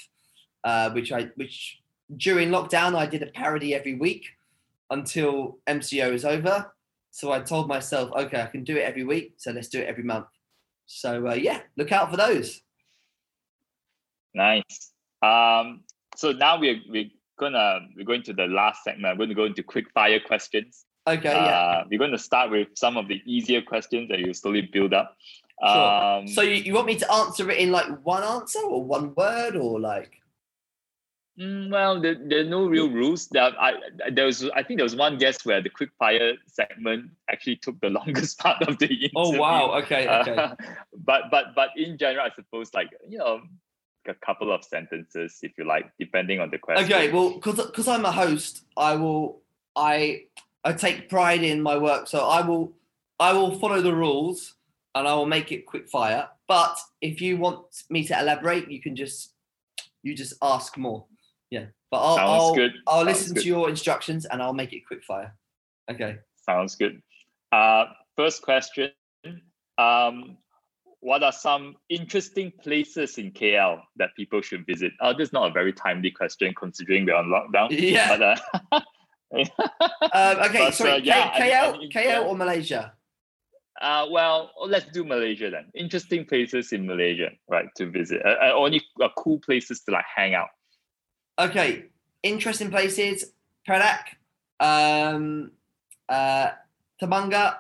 [SPEAKER 2] uh, which I which during lockdown I did a parody every week until MCO is over. So I told myself, okay, I can do it every week, so let's do it every month. So uh, yeah, look out for those.
[SPEAKER 1] Nice. Um, so now we're we're gonna we're going to the last segment. We're going to go into quick fire questions.
[SPEAKER 2] Okay.
[SPEAKER 1] Uh,
[SPEAKER 2] yeah.
[SPEAKER 1] We're going to start with some of the easier questions that you slowly build up.
[SPEAKER 2] Sure. Um, so you, you want me to answer it in like one answer or one word or like?
[SPEAKER 1] Mm, well, there, there are no real rules. There, I, there was, I think there was one guest where the quick fire segment actually took the longest part of the interview.
[SPEAKER 2] Oh wow! Okay, okay. Uh,
[SPEAKER 1] but but but in general, I suppose like you know a couple of sentences if you like, depending on the question.
[SPEAKER 2] Okay, well, because because I'm a host, I will I I take pride in my work, so I will I will follow the rules and I will make it quick fire. But if you want me to elaborate, you can just you just ask more. Yeah, but I'll
[SPEAKER 1] Sounds
[SPEAKER 2] I'll,
[SPEAKER 1] good.
[SPEAKER 2] I'll
[SPEAKER 1] Sounds
[SPEAKER 2] listen
[SPEAKER 1] good.
[SPEAKER 2] to your instructions and I'll make it quick fire. Okay.
[SPEAKER 1] Sounds good. Uh, first question. Um, what are some interesting places in KL that people should visit? Uh, this is not a very timely question considering we're on lockdown.
[SPEAKER 2] Yeah.
[SPEAKER 1] But, uh,
[SPEAKER 2] um, okay,
[SPEAKER 1] But,
[SPEAKER 2] sorry,
[SPEAKER 1] uh, yeah,
[SPEAKER 2] K-
[SPEAKER 1] I-
[SPEAKER 2] KL,
[SPEAKER 1] I mean,
[SPEAKER 2] KL or Malaysia?
[SPEAKER 1] Uh, well, let's do Malaysia then. Interesting places in Malaysia, right, to visit. Uh, uh, only uh, cool places to like hang out.
[SPEAKER 2] Okay, interesting places. Perak, um, uh, Temenggor,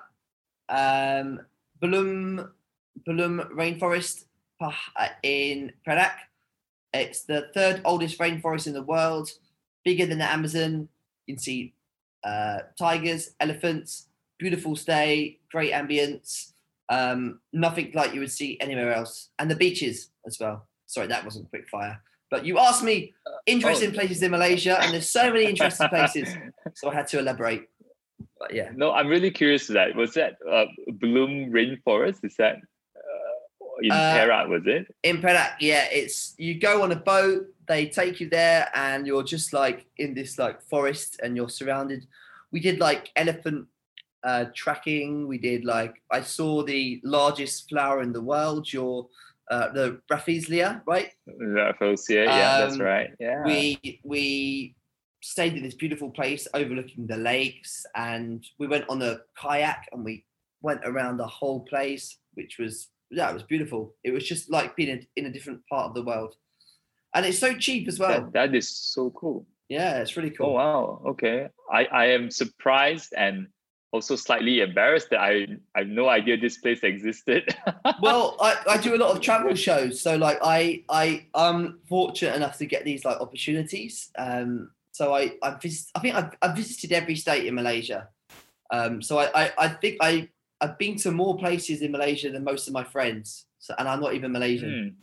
[SPEAKER 2] um, Belum, Belum Rainforest uh, in Perak. It's the third oldest rainforest in the world, bigger than the Amazon. You can see uh, tigers, elephants, beautiful stay, great ambience, um, nothing like you would see anywhere else, and the beaches as well. Sorry, that wasn't quick fire. But you asked me interesting
[SPEAKER 1] oh.
[SPEAKER 2] places in Malaysia, and there's so many interesting places, so I had to elaborate. But yeah,
[SPEAKER 1] No, I'm really curious to that. Was that uh, Bloom Rainforest? Is that uh, in
[SPEAKER 2] Uh,
[SPEAKER 1] Perak, was it?
[SPEAKER 2] in Perak, yeah, it's you go on a boat, they take you there, and you're just like in this like forest, and you're surrounded. We did like elephant uh, tracking. We did like I saw the largest flower in the world, your uh, the Rafflesia, right?
[SPEAKER 1] Rafflesia, yeah, that's
[SPEAKER 2] Um,
[SPEAKER 1] right. Yeah.
[SPEAKER 2] we we stayed in this beautiful place overlooking the lakes and we went on a kayak and we went around the whole place which was yeah it was beautiful it was just like being in, in a different part of the world and it's so cheap as well
[SPEAKER 1] that, that is so cool.
[SPEAKER 2] yeah it's really cool.
[SPEAKER 1] Oh wow. Okay. I, I am surprised and also slightly embarrassed that I I have no idea this place existed.
[SPEAKER 2] well I, I do a lot of travel shows so like i i i'm fortunate enough to get these like opportunities um so i i visit, i think I've, I've visited every state in malaysia um so I, I i think i i've been to more places in malaysia than most of my friends so and i'm not even malaysian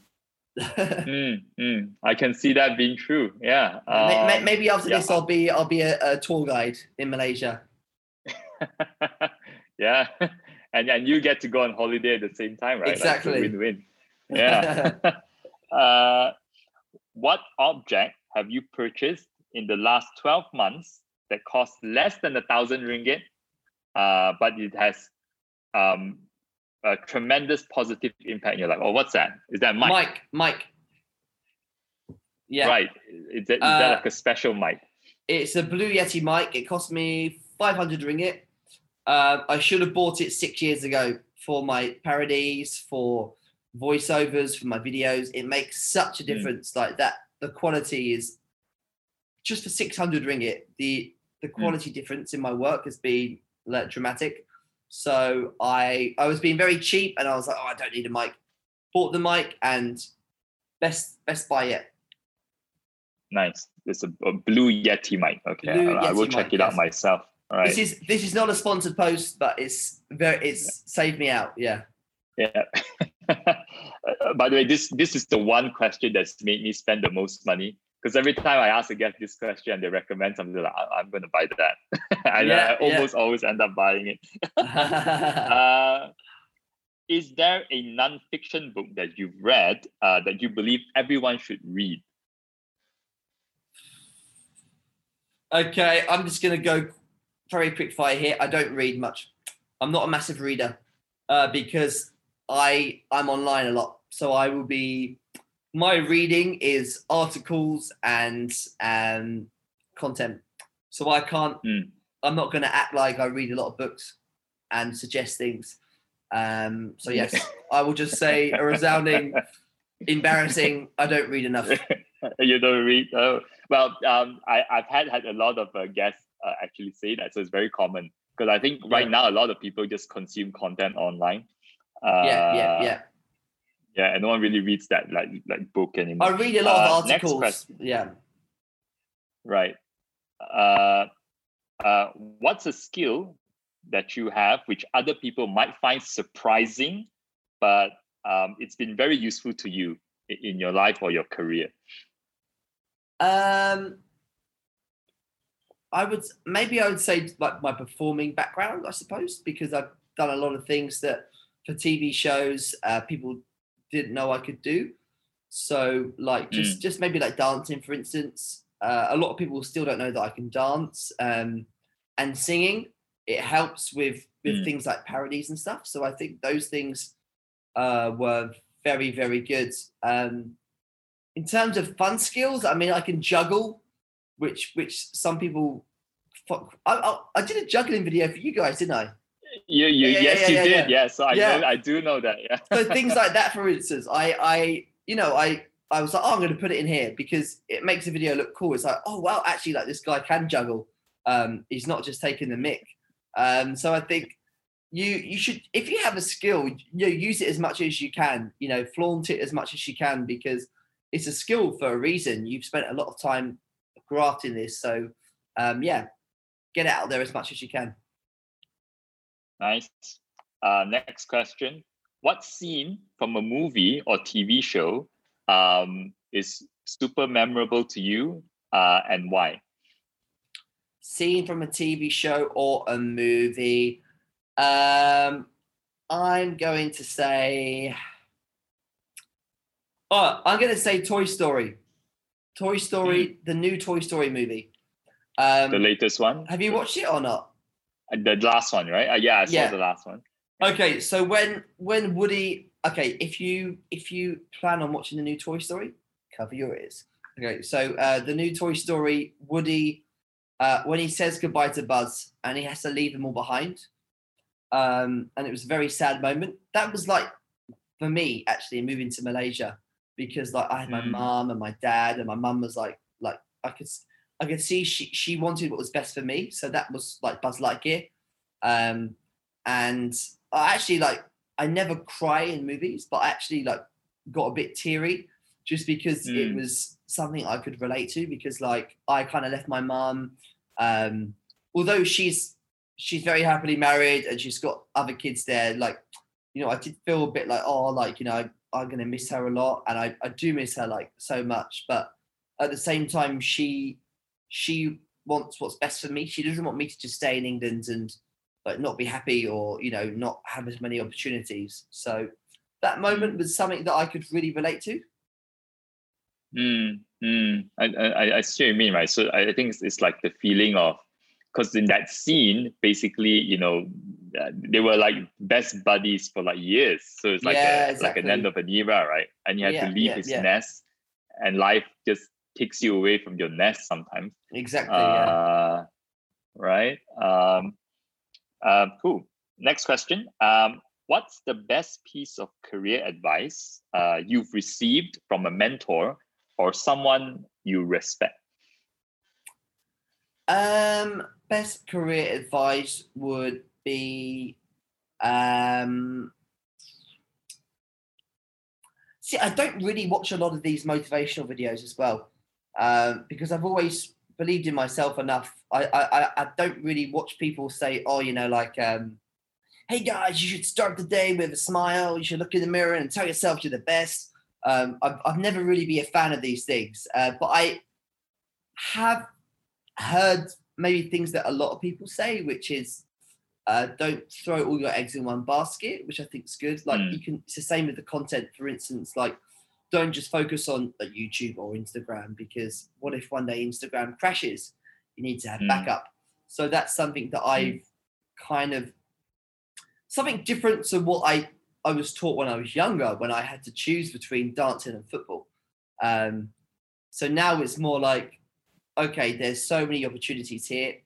[SPEAKER 1] Hmm, hmm, hmm. I can see that being true. Yeah. Um,
[SPEAKER 2] maybe after
[SPEAKER 1] yeah.
[SPEAKER 2] this i'll be i'll be a, a tour guide in malaysia
[SPEAKER 1] yeah. And and you get to go on holiday at the same time, right? Like,
[SPEAKER 2] Exactly.
[SPEAKER 1] win-win. Yeah. uh, what object have you purchased in the last 12 months that cost less than a thousand ringgit, uh, but it has um, a tremendous positive impact in your life? Or what's that? Is that mic?
[SPEAKER 2] mike mike yeah
[SPEAKER 1] Right. Is that, is
[SPEAKER 2] Uh,
[SPEAKER 1] that like a special mic?
[SPEAKER 2] It's a Blue Yeti mic. It cost me 500 ringgit. Uh, I should have bought it six years ago for my parodies, for voiceovers, for my videos. It makes such a difference. Like that, the quality is just for 600 ringgit. The the quality difference in my work has been like, dramatic. So I I was being very cheap, and I was like, oh, I don't need a mic. Bought the mic, and best best buy yet.
[SPEAKER 1] Nice. It's a, a blue Yeti mic. Okay.
[SPEAKER 2] Blue
[SPEAKER 1] I, I will check
[SPEAKER 2] mic,
[SPEAKER 1] it out
[SPEAKER 2] yes.
[SPEAKER 1] myself. Right.
[SPEAKER 2] This is this is not a sponsored post, but it's very it's saved me out. Yeah.
[SPEAKER 1] Yeah. By the way, this this is the one question that's made me spend the most money because every time I ask a guest this question and they recommend something, like I- I'm going to buy that, and
[SPEAKER 2] Yeah,
[SPEAKER 1] I almost always end up buying it. Uh, is there a non-fiction book that you've read uh, that you believe everyone should read?
[SPEAKER 2] okay, I'm just gonna go very quick fire here. I don't read much. I'm not a massive reader uh, because I I'm online a lot, so I will be. My reading is articles and and content, so I can't.
[SPEAKER 1] Mm.
[SPEAKER 2] I'm not going to act like I read a lot of books and suggest things. Um, so yes, I will just say a resounding embarrassing. I don't read enough.
[SPEAKER 1] you don't read. Oh, well, um, I, I've had had a lot of uh, guests uh, actually say that, so it's very common because I think right
[SPEAKER 2] Yeah.
[SPEAKER 1] now a lot of people just consume content online. Uh,
[SPEAKER 2] yeah, yeah, yeah.
[SPEAKER 1] yeah, and no one really reads that like like book anymore.
[SPEAKER 2] I read a lot of
[SPEAKER 1] Uh, next
[SPEAKER 2] articles. Yeah.
[SPEAKER 1] Right. Uh, uh, what's a skill that you have which other people might find surprising, but um, it's been very useful to you in your life or your career?
[SPEAKER 2] Um, I would maybe I would say like my performing background, I suppose, because I've done a lot of things that for TV shows uh, people didn't know I could do. So like just just maybe like dancing, for instance. Uh, a lot of people still don't know that I can dance um, and singing. It helps with with
[SPEAKER 1] Mm.
[SPEAKER 2] things like parodies and stuff. So I think those things uh, were very very good. Um, in terms of fun skills, I mean, I can juggle, which which some people. Fuck, I, I, I did a juggling video for you guys, didn't I?
[SPEAKER 1] You, you,
[SPEAKER 2] Yeah, yeah,
[SPEAKER 1] yes,
[SPEAKER 2] yeah,
[SPEAKER 1] you
[SPEAKER 2] yeah,
[SPEAKER 1] did.
[SPEAKER 2] yeah.
[SPEAKER 1] Yeah. so I know, I do know that. Yeah.
[SPEAKER 2] So things like that, for instance, I I you know I I was like, oh, I'm going to put it in here because it makes the video look cool. It's like, oh wow, actually, like this guy can juggle. Um, he's not just taking the mic. Um, so I think you you should if you have a skill, you know, use it as much as you can. You know, flaunt it as much as you can because it's a skill for a reason. You've spent a lot of time grafting this, so um, yeah, get it out there as much as you can.
[SPEAKER 1] Nice. Uh, next question. What scene from a movie or TV show um, is super memorable to you uh, and why?
[SPEAKER 2] Scene from a TV show or a movie. Um, I'm going to say. Oh, I'm going to say Toy Story. Toy Story, the new Toy Story movie. Um,
[SPEAKER 1] The latest one?
[SPEAKER 2] have you watched it or not?
[SPEAKER 1] Uh, The last one, right? Uh, yeah, I saw
[SPEAKER 2] Yeah.
[SPEAKER 1] the last one.
[SPEAKER 2] Okay, so when when Woody, okay, if you if you plan on watching the new Toy Story, cover your ears. Okay, so uh, the new Toy Story, Woody, uh, when he says goodbye to Buzz and he has to leave them all behind, um, and it was a very sad moment. That was like for me actually moving to Malaysia because like I had my
[SPEAKER 1] Mm.
[SPEAKER 2] mum and my dad, and my mum was like like I could I could see she she wanted what was best for me, so that was like Buzz Lightyear, um, and I actually like I never cry in movies, but I actually like got a bit teary just because it
[SPEAKER 1] Mm.
[SPEAKER 2] was something I could relate to because like I kind of left my mum, um, although she's she's very happily married and she's got other kids there. Like, you know, I did feel a bit like oh, like you know, I'm gonna miss her a lot, and I I do miss her like so much, but at the same time, she she wants what's best for me. She doesn't want me to just stay in England and like not be happy or you know not have as many opportunities. So that moment was something that I could really relate to.
[SPEAKER 1] Mm, mm. I, I, I see what you mean, right? So I I think it's, it's like the feeling of, because in that scene, basically, you know, uh, they were like best buddies for like years. So it's like
[SPEAKER 2] Yeah,
[SPEAKER 1] a, like an end of an era, right? And you had
[SPEAKER 2] Yeah,
[SPEAKER 1] to leave
[SPEAKER 2] yeah,
[SPEAKER 1] his nest, and life just takes you away from your nest sometimes.
[SPEAKER 2] Exactly.
[SPEAKER 1] Uh, right. Um, uh, cool. Next question. Um, what's the best piece of career advice uh, you've received from a mentor or someone you respect?
[SPEAKER 2] Um, best career advice would be um see I don't really watch a lot of these motivational videos as well. Um, because I've always believed in myself enough. I, I I- don't really watch people say, oh, you know, like um hey guys, you should start the day with a smile, you should look in the mirror and tell yourself you're the best. Um, I've, I've never really been a fan of these things, uh, but I have heard maybe things that a lot of people say, which is uh, don't throw all your eggs in one basket, which I think is good. Like
[SPEAKER 1] Mm.
[SPEAKER 2] you can, it's the same with the content. For instance, like don't just focus on uh, YouTube or Instagram because what if one day Instagram crashes? You need to have
[SPEAKER 1] Mm.
[SPEAKER 2] backup. So that's something that I've kind of something different to what I I was taught when I was younger, when I had to choose between dancing and football. Um, so now it's more like, okay, there's so many opportunities here.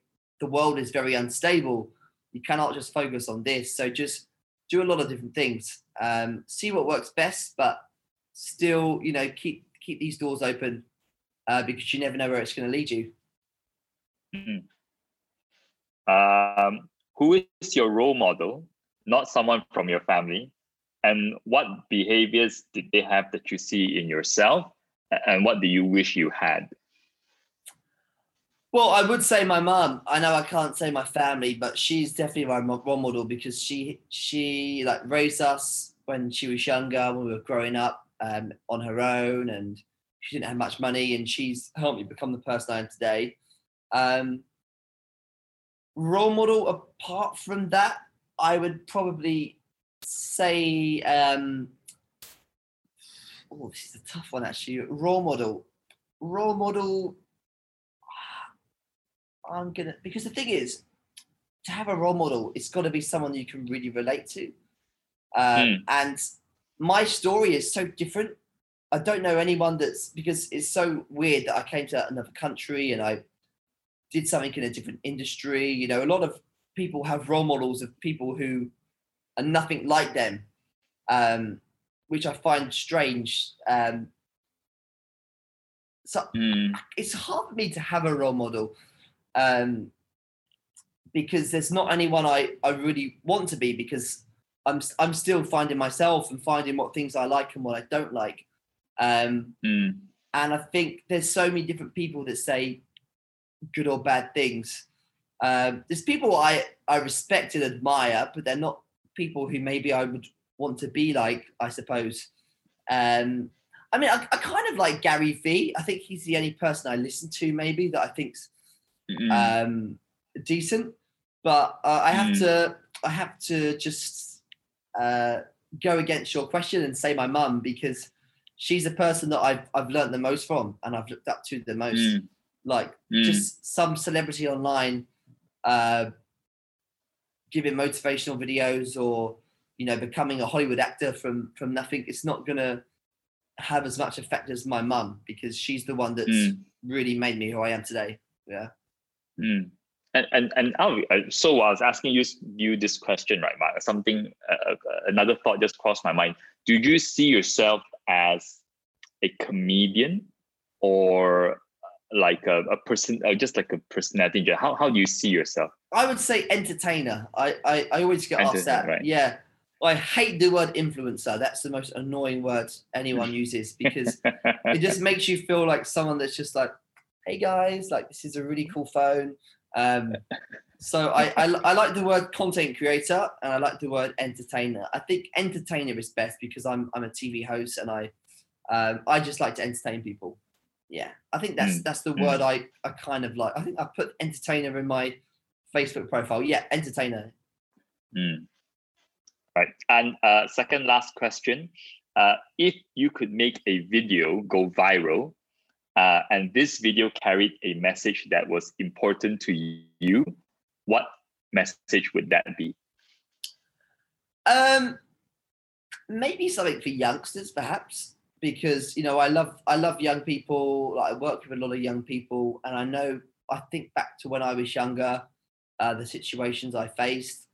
[SPEAKER 2] The world is very unstable. You cannot just focus on this. So just do a lot of different things. Um, see what works best, but still, you know, keep keep these doors open uh, because you never know where it's going to lead you.
[SPEAKER 1] Mhm. Um, who is your role model, not someone from your family? And what behaviors did they have that you see in yourself? And what do you wish you had?
[SPEAKER 2] Well, I would say my mum. I know I can't say my family, but she's definitely my role model because she she like raised us when she was younger, when we were growing up um, on her own, and she didn't have much money, and she's helped me become the person I am today. Um, role model apart from that, I would probably say. Um, oh, this is a tough one actually. Role model, role model. I'm gonna because the thing is, to have a role model, it's got to be someone you can really relate to. Um,
[SPEAKER 1] Hmm.
[SPEAKER 2] And my story is so different. I don't know anyone that's because it's so weird that I came to another country and I did something in a different industry. You know, a lot of people have role models of people who are nothing like them, um, which I find strange. Um, so
[SPEAKER 1] Mm,
[SPEAKER 2] it's hard for me to have a role model um, because there's not anyone I, I really want to be because I'm I'm still finding myself and finding what things I like and what I don't like. Um,
[SPEAKER 1] mm,
[SPEAKER 2] and I think there's so many different people that say good or bad things. Um, there's people I I respect and admire, but they're not people who maybe I would want to be like. I suppose. Um, I mean, I, I kind of like Gary Vee. I think he's the only person I listen to, maybe that I think's
[SPEAKER 1] Mm.
[SPEAKER 2] um, decent. But uh, I have
[SPEAKER 1] Mm.
[SPEAKER 2] to, I have to just uh, go against your question and say my mum because she's the person that I've I've learned the most from and I've looked up to the most.
[SPEAKER 1] Mm.
[SPEAKER 2] Like
[SPEAKER 1] Mm.
[SPEAKER 2] just some celebrity online uh, giving motivational videos or you know becoming a Hollywood actor from from nothing. It's not gonna have as much effect as my mum because she's the one that's
[SPEAKER 1] Mm.
[SPEAKER 2] really made me who I am today. Yeah.
[SPEAKER 1] Mm. And and and uh, so I was asking you you this question, right, Mark? Something uh, uh, another thought just crossed my mind. Do you see yourself as a comedian or like a, a person, uh, just like a personality? How how do you see yourself?
[SPEAKER 2] I would say entertainer. I, I, I always get asked that.
[SPEAKER 1] Right.
[SPEAKER 2] Yeah. I hate the word influencer. That's the most annoying word anyone uses because it just makes you feel like someone that's just like, hey guys, like this is a really cool phone. Um, so I, I, I like the word content creator and I like the word entertainer. I think entertainer is best because I'm I'm a TV host and I um, I just like to entertain people. Yeah, I think that's
[SPEAKER 1] Mm,
[SPEAKER 2] that's the
[SPEAKER 1] mm.
[SPEAKER 2] word I, I kind of like. I think I put entertainer in my Facebook profile. Yeah, entertainer.
[SPEAKER 1] Mm. Right. And uh, second last question. Uh, if you could make a video go viral, uh, and this video carried a message that was important to you, what message would that be?
[SPEAKER 2] Um, maybe something for youngsters, perhaps, because you know I love I love young people. Like I work with a lot of young people, and I know I think back to when I was younger, uh, the situations I faced.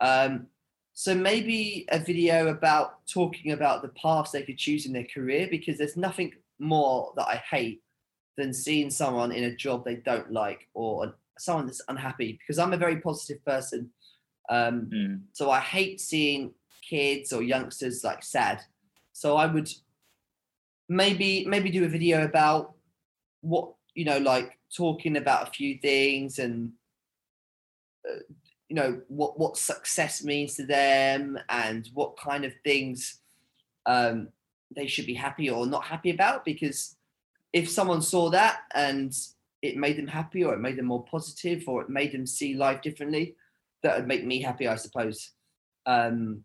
[SPEAKER 2] Um, so maybe a video about talking about the paths they could choose in their career, because there's nothing more that I hate than seeing someone in a job they don't like or someone that's unhappy. Because I'm a very positive person. Um,
[SPEAKER 1] Mm,
[SPEAKER 2] so I hate seeing kids or youngsters like sad. So I would maybe maybe do a video about what you know, like talking about a few things and uh, you know what what success means to them and what kind of things um, they should be happy or not happy about. Because if someone saw that and it made them happy or it made them more positive or it made them see life differently, that would make me happy, I suppose. Um,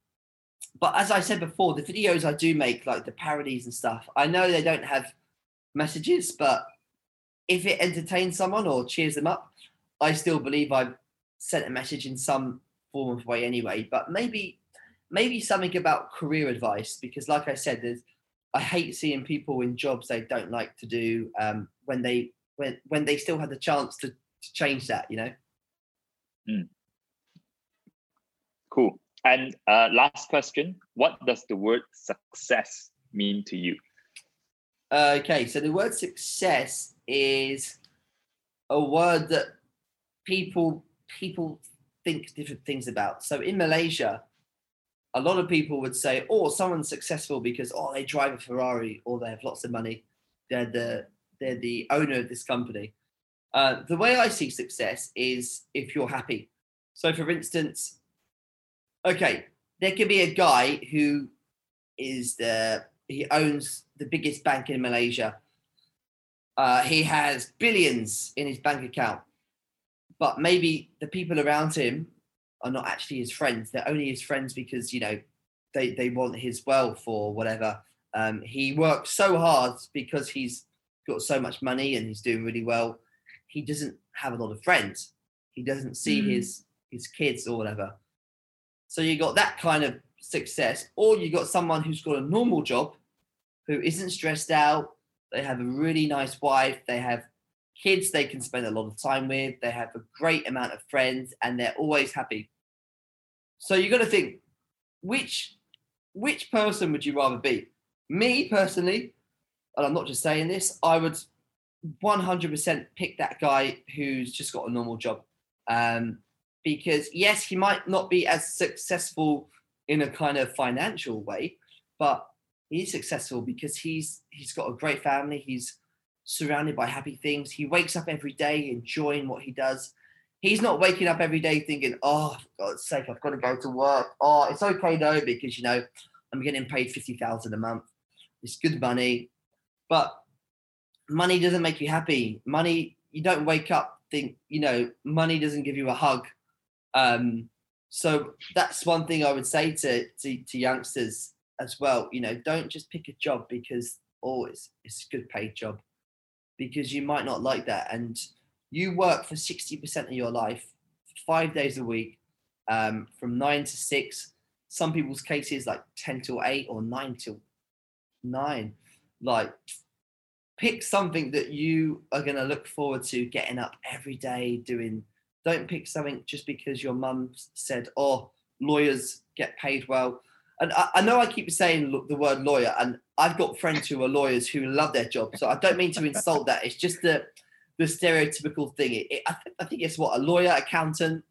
[SPEAKER 2] but as I said before, the videos I do make, like the parodies and stuff, I know they don't have messages, but if it entertains someone or cheers them up, I still believe I've sent a message in some form of way anyway. But maybe, maybe something about career advice because, like I said, there's I hate seeing people in jobs they don't like to do um, when they when when they still had the chance to, to change that. You know.
[SPEAKER 1] cool. And uh, last question What does the word success mean to you?
[SPEAKER 2] Okay, so the word success is a word that people people think different things about. So in Malaysia, a lot of people would say, "Oh, someone's successful because oh, they drive a Ferrari or they have lots of money. They're the they're the owner of this company." Uh, the way I see success is if you're happy. So, for instance, okay, there could be a guy who is the he owns the biggest bank in Malaysia. Uh, he has billions in his bank account, but maybe the people around him are not actually his friends. They're only his friends because you know they they want his wealth or whatever. Um, he works so hard because he's got so much money and he's doing really well. He doesn't have a lot of friends. He doesn't see
[SPEAKER 1] Mm.
[SPEAKER 2] his his kids or whatever. So you got that kind of success, or you got someone who's got a normal job, who isn't stressed out. They have a really nice wife. They have kids they can spend a lot of time with. They have a great amount of friends, and they're always happy. So you've got to think, which which person would you rather be? Me personally, and I'm not just saying this, I would 100% pick that guy who's just got a normal job. Um, because yes, he might not be as successful in a kind of financial way, but he's successful because he's he's got a great family. He's surrounded by happy things. He wakes up every day enjoying what he does. He's not waking up every day thinking, "Oh, for God's sake, I've got to go to work." Oh, it's okay though because you know I'm getting paid fifty thousand a month. It's good money, but money doesn't make you happy. Money, you don't wake up think you know money doesn't give you a hug. Um, so that's one thing I would say to, to to youngsters as well. You know, don't just pick a job because oh, it's it's a good paid job because you might not like that and you work for 60% of your life five days a week um, from nine to six some people's cases like 10 to 8 or 9 to 9 like pick something that you are going to look forward to getting up every day doing don't pick something just because your mum said oh lawyers get paid well and I, I, know I keep saying the word lawyer, and I've got friends who are lawyers who love their job. So I don't mean to insult that. It's just the the stereotypical thing. It, it, I, th- I, think it's what a lawyer, accountant.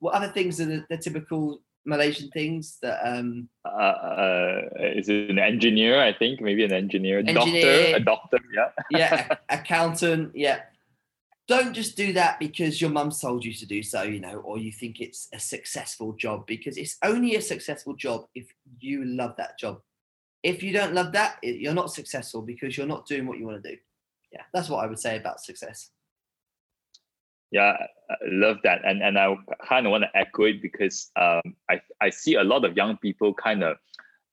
[SPEAKER 2] What other things are the, the typical Malaysian things that? um
[SPEAKER 1] uh, uh, Is it an engineer? I think maybe an engineer, engineer doctor, a doctor. Yeah.
[SPEAKER 2] yeah, accountant. Yeah don't just do that because your mum told you to do so, you know, or you think it's a successful job because it's only a successful job if you love that job. If you don't love that, you're not successful because you're not doing what you want to do. Yeah, that's what I would say about success.
[SPEAKER 1] Yeah, I love that, and and I kind of want to echo it because um, I I see a lot of young people kind of,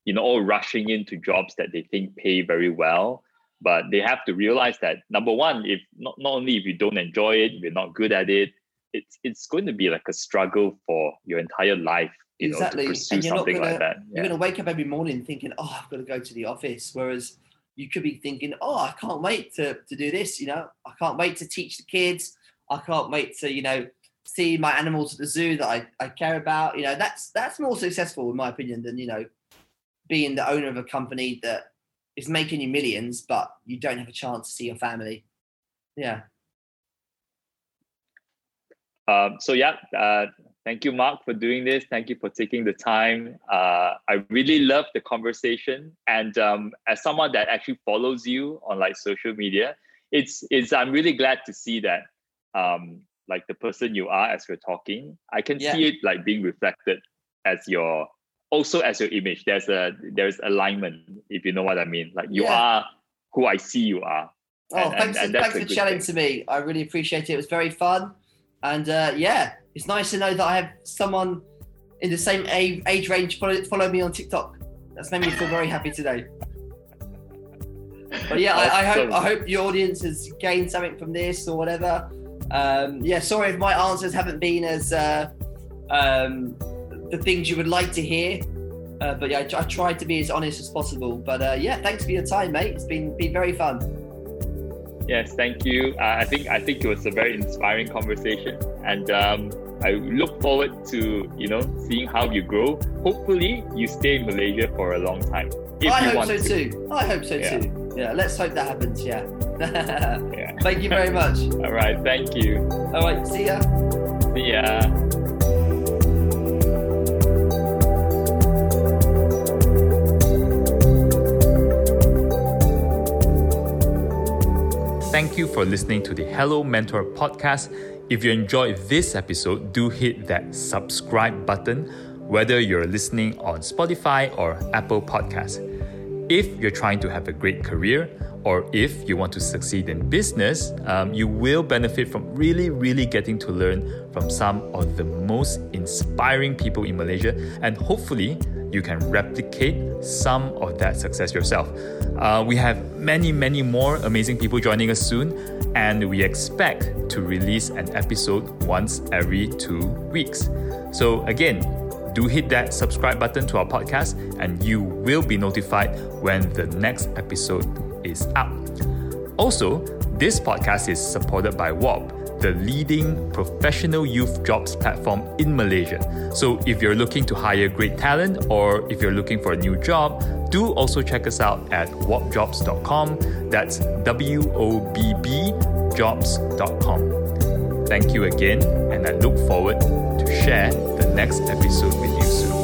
[SPEAKER 1] you know, all rushing into jobs that they think pay very well, but they have to realize that number one if not, not only if you don't enjoy it you're not good at it it's it's going to be like a struggle for your entire life you exactly. know to pursue something
[SPEAKER 2] gonna,
[SPEAKER 1] like that
[SPEAKER 2] yeah. you're going to wake up every morning thinking oh i've got to go to the office whereas you could be thinking oh i can't wait to, to do this you know i can't wait to teach the kids i can't wait to you know see my animals at the zoo that I, I care about you know that's that's more successful in my opinion than you know being the owner of a company that is making you millions, but you don't have a chance to see your family. Yeah.
[SPEAKER 1] Um, so yeah, uh, thank you, Mark, for doing this. Thank you for taking the time. Uh, I really love the conversation, and um, as someone that actually follows you on like social media, it's it's I'm really glad to see that um, like the person you are as we're talking. I can yeah. see it like being reflected as your also as your image there's a there's alignment if you know what i mean like you yeah. are who i see you are
[SPEAKER 2] oh and, thanks, and, and thanks for chatting to me i really appreciate it it was very fun and uh, yeah it's nice to know that i have someone in the same age, age range follow, follow me on tiktok that's made me feel very happy today but yeah I, I, hope i hope the audience has gained something from this or whatever um, yeah sorry if my answers haven't been as uh, um, the things you would like to hear. Uh, but yeah, I, I tried to be as honest as possible. But uh, yeah, thanks for your time, mate. It's been been very fun.
[SPEAKER 1] Yes, thank you. Uh, I think I think it was a very inspiring conversation, and um, I look forward to you know seeing how you grow. Hopefully, you stay in Malaysia for a long time.
[SPEAKER 2] I hope so to. too. I hope so yeah. too. Yeah, let's hope that happens. Yeah. yeah. Thank you very much.
[SPEAKER 1] All right. Thank you.
[SPEAKER 2] All right. See ya.
[SPEAKER 1] See ya.
[SPEAKER 3] Thank you for listening to the Hello Mentor podcast. If you enjoyed this episode, do hit that subscribe button, whether you're listening on Spotify or Apple Podcasts. If you're trying to have a great career, or if you want to succeed in business, um, you will benefit from really, really getting to learn from some of the most inspiring people in Malaysia, and hopefully, you can replicate some of that success yourself. Uh, we have many, many more amazing people joining us soon, and we expect to release an episode once every two weeks. So, again, do hit that subscribe button to our podcast, and you will be notified when the next episode is up. Also, this podcast is supported by WOBB the leading professional youth jobs platform in Malaysia. So if you're looking to hire great talent or if you're looking for a new job, do also check us out at wobbjobs.com. That's W O B B jobs.com. Thank you again, and I look forward to share the next episode with you soon.